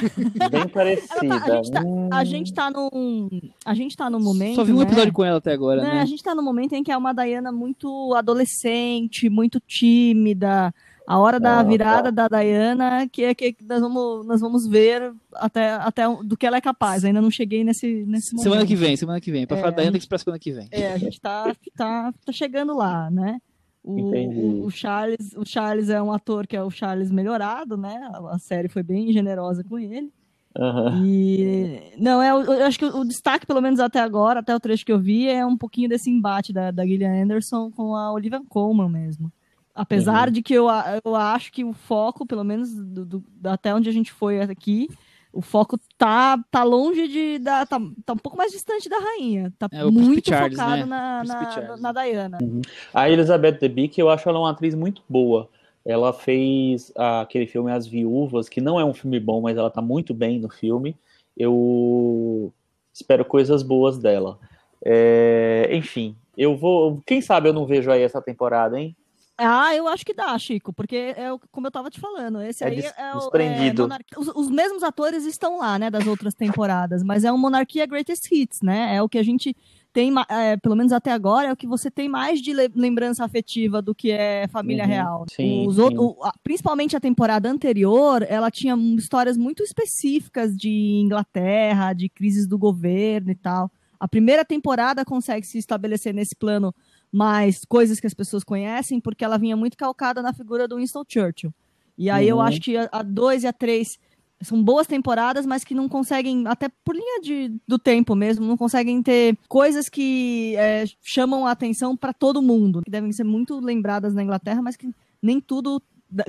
Bem parecida. Tá, a, gente tá, hum. a gente tá num. A gente tá num momento. Só vi um né? episódio com ela até agora, né? A gente tá num momento em que é uma Diana muito adolescente, muito tímida. A hora da ah, virada tá. da Diana, que é que nós vamos, nós vamos ver até, até do que ela é capaz. Ainda não cheguei nesse, nesse momento. Semana que vem, semana que vem. Pra é, falar da Diana, tem que esperar semana que vem. É, a gente tá, tá, tá chegando lá, né? O, o, o, Charles, o Charles é um ator que é o Charles melhorado, né? A, a série foi bem generosa com ele. Uhum. E não, é, eu acho que o, o, destaque, pelo menos até agora, até o trecho que eu vi, é um pouquinho desse embate da, da Gillian Anderson com a Olivia Colman mesmo. Apesar uhum. de que eu, eu acho que o foco, pelo menos do, do, até onde a gente foi aqui, o foco tá, tá longe de. Da, tá, tá um pouco mais distante da rainha. Tá é, muito Charles, focado né? na, na, na, Diana. Uhum. A Elizabeth Debicki, eu acho ela uma atriz muito boa. Ela fez aquele filme As Viúvas, que não é um filme bom, mas ela tá muito bem no filme. Eu espero coisas boas dela. É, enfim, eu vou. Quem sabe eu não vejo aí essa temporada, hein? Ah, eu acho que dá, Chico, porque é como eu tava te falando. Esse é aí é, o. É os, os, mesmos atores estão lá, né, das outras temporadas, mas é um Monarquia Greatest Hits, né? É o que a gente tem, é, pelo menos até agora, é o que você tem mais de lembrança afetiva do que é família uhum, real. Sim, Os sim. Outro, principalmente a temporada anterior, ela tinha histórias muito específicas de Inglaterra, de crises do governo e tal. A primeira temporada consegue se estabelecer nesse plano mais coisas que as pessoas conhecem, porque ela vinha muito calcada na figura do Winston Churchill. E aí uhum. eu acho que a 2 e a 3 são boas temporadas, mas que não conseguem, até por linha de, do tempo mesmo, não conseguem ter coisas que é, chamam a atenção para todo mundo, que devem ser muito lembradas na Inglaterra, mas que nem tudo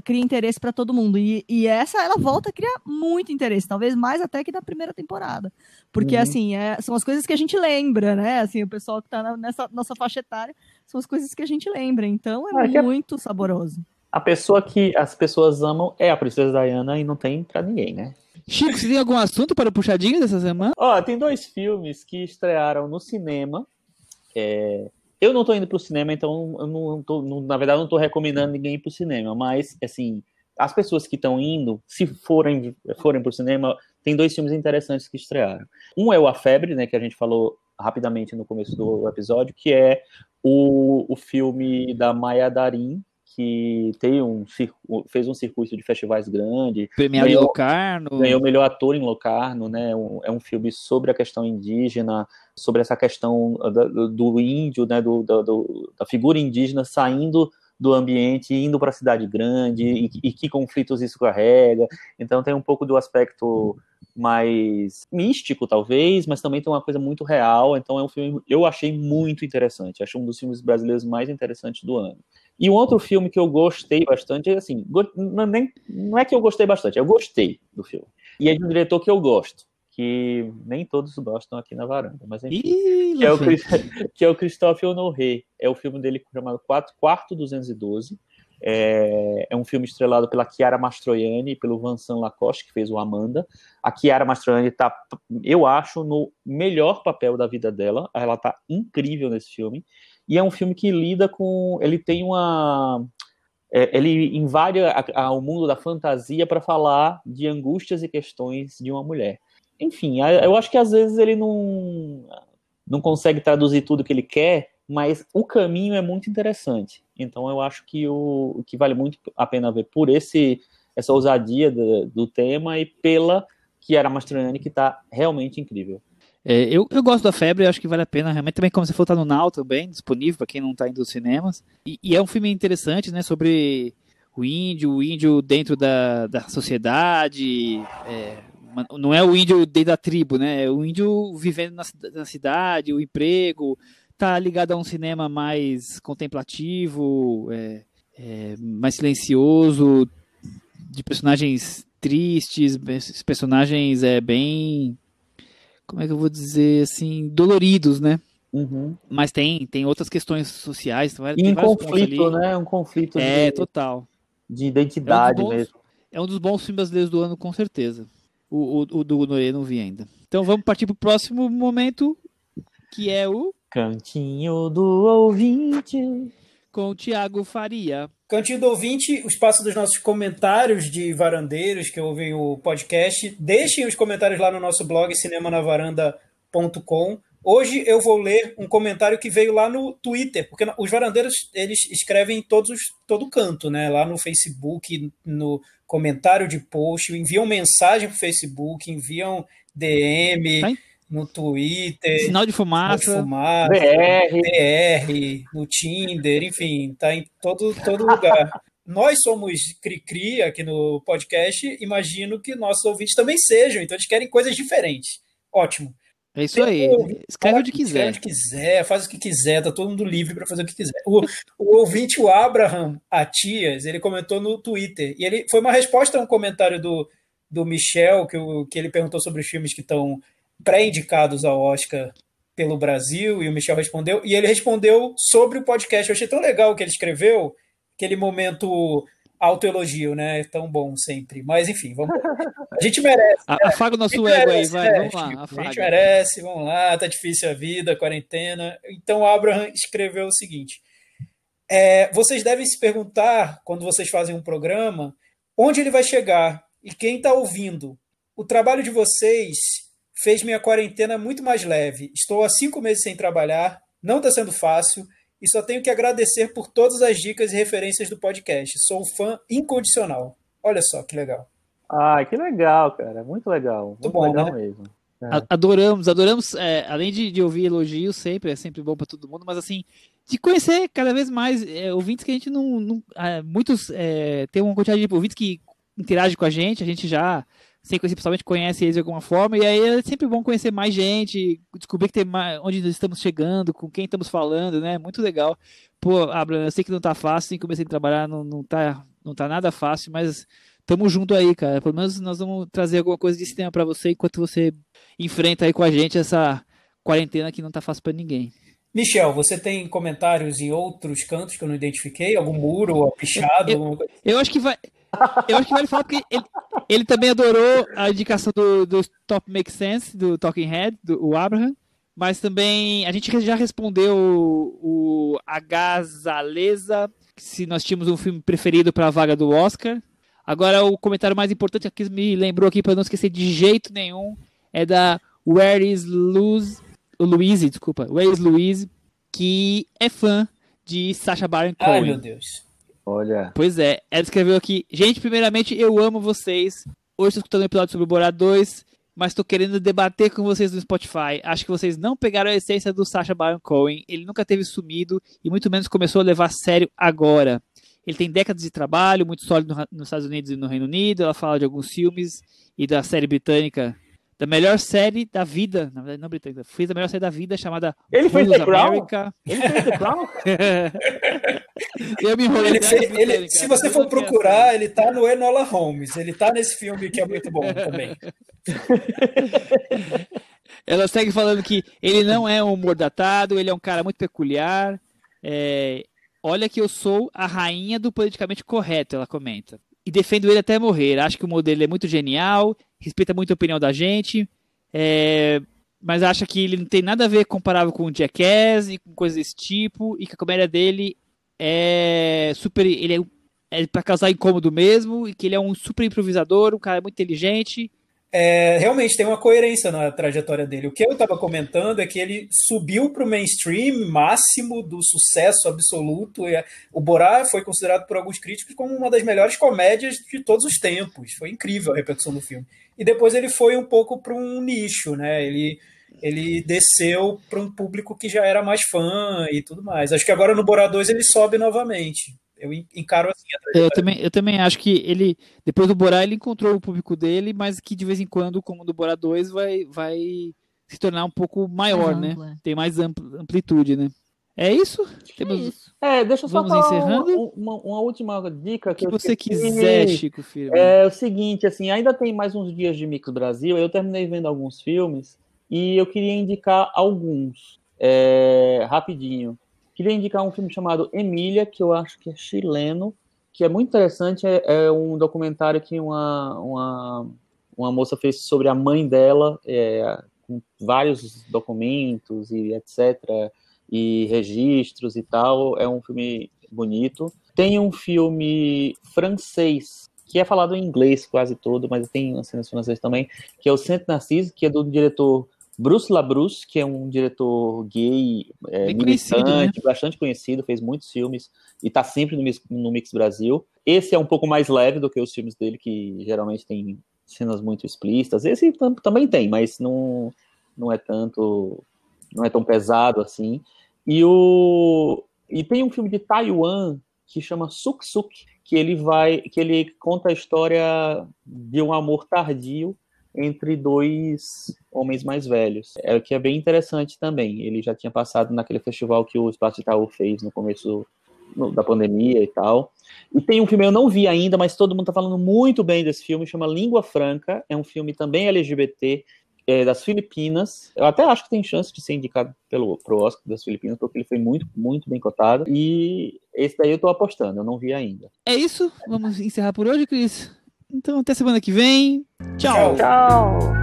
cria interesse para todo mundo. E, e, essa ela volta a criar muito interesse, talvez mais até que na primeira temporada. Porque, uhum. assim, é, são as coisas que a gente lembra, né? Assim, o pessoal que está nessa nossa faixa etária são as coisas que a gente lembra. Então é, é muito saboroso. A pessoa que as pessoas amam é a Princesa Diana e não tem para ninguém, né? Chico, você tem algum assunto para o puxadinho dessa semana? Ó, tem dois filmes que estrearam no cinema. É, eu não tô indo pro cinema, então eu não tô, não, na verdade, não tô recomendando ninguém ir pro cinema, mas, assim, as pessoas que estão indo, se forem, forem pro cinema, tem dois filmes interessantes que estrearam. Um é o A Febre, né, que a gente falou rapidamente no começo do episódio, que é o, o filme da Maya Darin, que tem um fez um circuito de festivais grande. Premiado ganhou, em Locarno. Ganhou o melhor ator em Locarno, né? Um, é um filme sobre a questão indígena, sobre essa questão do, do índio, né? Do, do, da figura indígena saindo do ambiente, indo para a cidade grande e, e, que conflitos isso carrega. Então tem um pouco do aspecto mais místico, talvez, mas também tem uma coisa muito real. Então é um filme eu achei muito interessante. Acho um dos filmes brasileiros mais interessantes do ano. E um outro filme que eu gostei bastante, é assim, não, nem, não é que eu gostei bastante, eu gostei do filme. E é de um diretor que eu gosto, que nem todos gostam aqui na varanda, mas enfim. Ih, que, é o, que é o Christophe Honoré. É o filme dele chamado Quarto 212. É, é, um filme estrelado pela Chiara Mastroianni e pelo Vincent Lacoste, que fez o Amanda. A Chiara Mastroianni está, eu acho, no melhor papel da vida dela. Ela está incrível nesse filme. E é um filme que lida com. Ele tem uma. É, ele invade a, a, o mundo da fantasia para falar de angústias e questões de uma mulher. Enfim, eu acho que às vezes ele não, não consegue traduzir tudo que ele quer, mas o caminho é muito interessante. Então eu acho que o que vale muito a pena ver por esse essa ousadia do, do tema e pela Chiara Mastroianni que está realmente incrível. É, eu, eu gosto da Febre, acho que vale a pena. Realmente, também, como você falou, tá no Now também, disponível para quem não está indo aos cinemas. E, e, é um filme interessante, né, sobre o índio, o índio dentro da, da sociedade. É, não é o índio dentro da tribo, né? É o índio vivendo na, na cidade, o emprego. Tá ligado a um cinema mais contemplativo, é, é mais silencioso, de personagens tristes, personagens é, bem como é que eu vou dizer assim, doloridos, né? Uhum. Mas tem, tem outras questões sociais. E um conflito, né? Um conflito é, de, total. de identidade é um bons, mesmo. É um dos bons filmes brasileiros do ano, com certeza. O, o, o do Noé não vi ainda. Então vamos partir para o próximo momento, que é o... Cantinho do Ouvinte. Com o Tiago Faria. Cantinho do ouvinte, o espaço dos nossos comentários de varandeiros que ouvem o podcast. Deixem os comentários lá no nosso blog cinemanavaranda.com. Hoje eu vou ler um comentário que veio lá no Twitter, porque os varandeiros eles escrevem em todos, todo canto, né? Lá no Facebook, no comentário de post, enviam mensagem para o Facebook, enviam DM. No Twitter, sinal de fumaça, de fumaça BR. BR, no Tinder, enfim, tá em todo, todo lugar. Nós somos cri-cri aqui no podcast, imagino que nossos ouvintes também sejam, então eles querem coisas diferentes. Ótimo. É isso aí. Escreve onde quiser. Onde quiser, faz o que quiser, tá todo mundo livre para fazer o que quiser. O, o ouvinte, o Abraham Atias, ele comentou no Twitter, e ele foi uma resposta a um comentário do, do Michel, que, o, que ele perguntou sobre os filmes que estão pré-indicados ao Oscar pelo Brasil, e o Michel respondeu, e ele respondeu sobre o podcast. Eu achei tão legal o que ele escreveu, aquele momento autoelogio, né? É tão bom sempre. Mas enfim, vamos. A gente merece. Né? Afaga o nosso ego aí, vai, né? vamos lá. Afaga. A gente merece, vamos lá, tá difícil a vida, quarentena. Então, Abraham escreveu o seguinte: é, vocês devem se perguntar, quando vocês fazem um programa, onde ele vai chegar e quem está ouvindo. O trabalho de vocês fez minha quarentena muito mais leve. Estou há cinco meses sem trabalhar, não está sendo fácil e só tenho que agradecer por todas as dicas e referências do podcast. Sou um fã incondicional. Olha só que legal. Ah, que legal, cara. Muito legal. Muito, muito bom, legal né? mesmo. É. Adoramos, adoramos, é, além de, de, ouvir elogios sempre, é sempre bom para todo mundo, mas assim, de conhecer cada vez mais é, ouvintes que a gente não. não é, muitos é, tem uma quantidade de ouvintes que interagem com a gente, a gente já sem conhecer pessoalmente, conhece eles de alguma forma, e aí é sempre bom conhecer mais gente, descobrir que tem mais, onde nós estamos chegando, com quem estamos falando, né? Muito legal. Pô, Abraham, eu sei que não tá fácil, sim, comecei a trabalhar, não, não tá não tá nada fácil, mas tamo junto aí, cara. Pelo menos nós vamos trazer alguma coisa de cinema para você enquanto você enfrenta aí com a gente essa quarentena que não tá fácil para ninguém. Michel, você tem comentários em outros cantos que eu não identifiquei? Algum muro, pichado? Eu, eu, eu acho que vai. Eu acho que vale falar porque ele, ele também adorou a indicação do, do Top Make Sense, do Talking Head, do o Abraham. Mas também a gente já respondeu o, o Agazaleza, se nós tínhamos um filme preferido para a vaga do Oscar. Agora o comentário mais importante que me lembrou aqui para não esquecer de jeito nenhum é da Where is Luz, Louise, desculpa, Where is Louise, que é fã de Sacha Baron Cohen. Ai, meu Deus. Olha. Pois é, ela escreveu aqui: Gente, primeiramente eu amo vocês. Hoje estou escutando um episódio sobre o Borá 2, mas estou querendo debater com vocês no Spotify. Acho que vocês não pegaram a essência do Sacha Baron Cohen. Ele nunca teve sumido e muito menos começou a levar a sério agora. Ele tem décadas de trabalho, muito sólido nos Estados Unidos e no Reino Unido. Ela fala de alguns filmes e da série britânica da melhor série da vida, na verdade não britânica, fez a melhor série da vida chamada Ele fez The Crown? Ele fez The Crown? eu me enrolei. Ele fez, ele, se você for procurar, ele tá no Enola Holmes, ele tá nesse filme que é muito bom também. Ela segue falando que ele não é um humor datado, ele é um cara muito peculiar. É, olha que eu sou a rainha do politicamente correto, ela comenta. E defendo ele até morrer. Acho que o modelo é muito genial, respeita muito a opinião da gente, é, mas acha que ele não tem nada a ver comparável com o Jackass e com coisas desse tipo, e que a comédia dele é super. Ele é, é para causar incômodo mesmo, e que ele é um super improvisador, um cara muito inteligente. É, realmente tem uma coerência na trajetória dele. O que eu estava comentando é que ele subiu para o mainstream máximo do sucesso absoluto. o Borá foi considerado por alguns críticos como uma das melhores comédias de todos os tempos. Foi incrível a repercussão do filme e depois ele foi um pouco para um nicho, né? Ele, ele desceu para um público que já era mais fã e tudo mais. Acho que agora no Bora 2 ele sobe novamente. Eu encaro assim eu também, eu também acho que ele, depois do Borá, ele encontrou o público dele, mas que de vez em quando, como do Borá 2, vai, vai se tornar um pouco maior, né? Tem mais amplitude, né? É isso? Temos... É, isso. é deixa eu só Vamos falar encerrando? Uma, uma, última dica que, que você quiser, Chico Filho. É o seguinte, assim, ainda tem mais uns dias de Mix Brasil. Eu terminei vendo alguns filmes e eu queria indicar alguns, é, rapidinho. Queria indicar um filme chamado Emília, que eu acho que é chileno, que é muito interessante. É, é um documentário que uma, uma, uma moça fez sobre a mãe dela, é, com vários documentos e etc e registros e tal. É um filme bonito. Tem um filme francês que é falado em inglês quase todo, mas tem cenas francesas também, que é o Saint Narcisse, que é do diretor Bruce Labrousse, que é um diretor gay, é, militante, né? bastante conhecido, fez muitos filmes e está sempre no Mix, no Mix Brasil. Esse é um pouco mais leve do que os filmes dele, que geralmente tem cenas muito explícitas. Esse também tem, mas não, não é tanto, não é tão pesado assim. E, o, e tem um filme de Taiwan que chama Suk Suk, que ele vai, que ele conta a história de um amor tardio entre dois homens mais velhos. É o que é bem interessante também. Ele já tinha passado naquele festival que o Espaço Itaú fez no começo da pandemia e tal. E tem um filme eu não vi ainda, mas todo mundo está falando muito bem desse filme, chama Língua Franca. É um filme também LGBT é, das Filipinas. Eu até acho que tem chance de ser indicado pelo pro Oscar das Filipinas, porque ele foi muito, muito bem cotado. E esse daí eu tô apostando, eu não vi ainda. É isso, vamos encerrar por hoje, Cris. Então até semana que vem. Tchau. Tchau.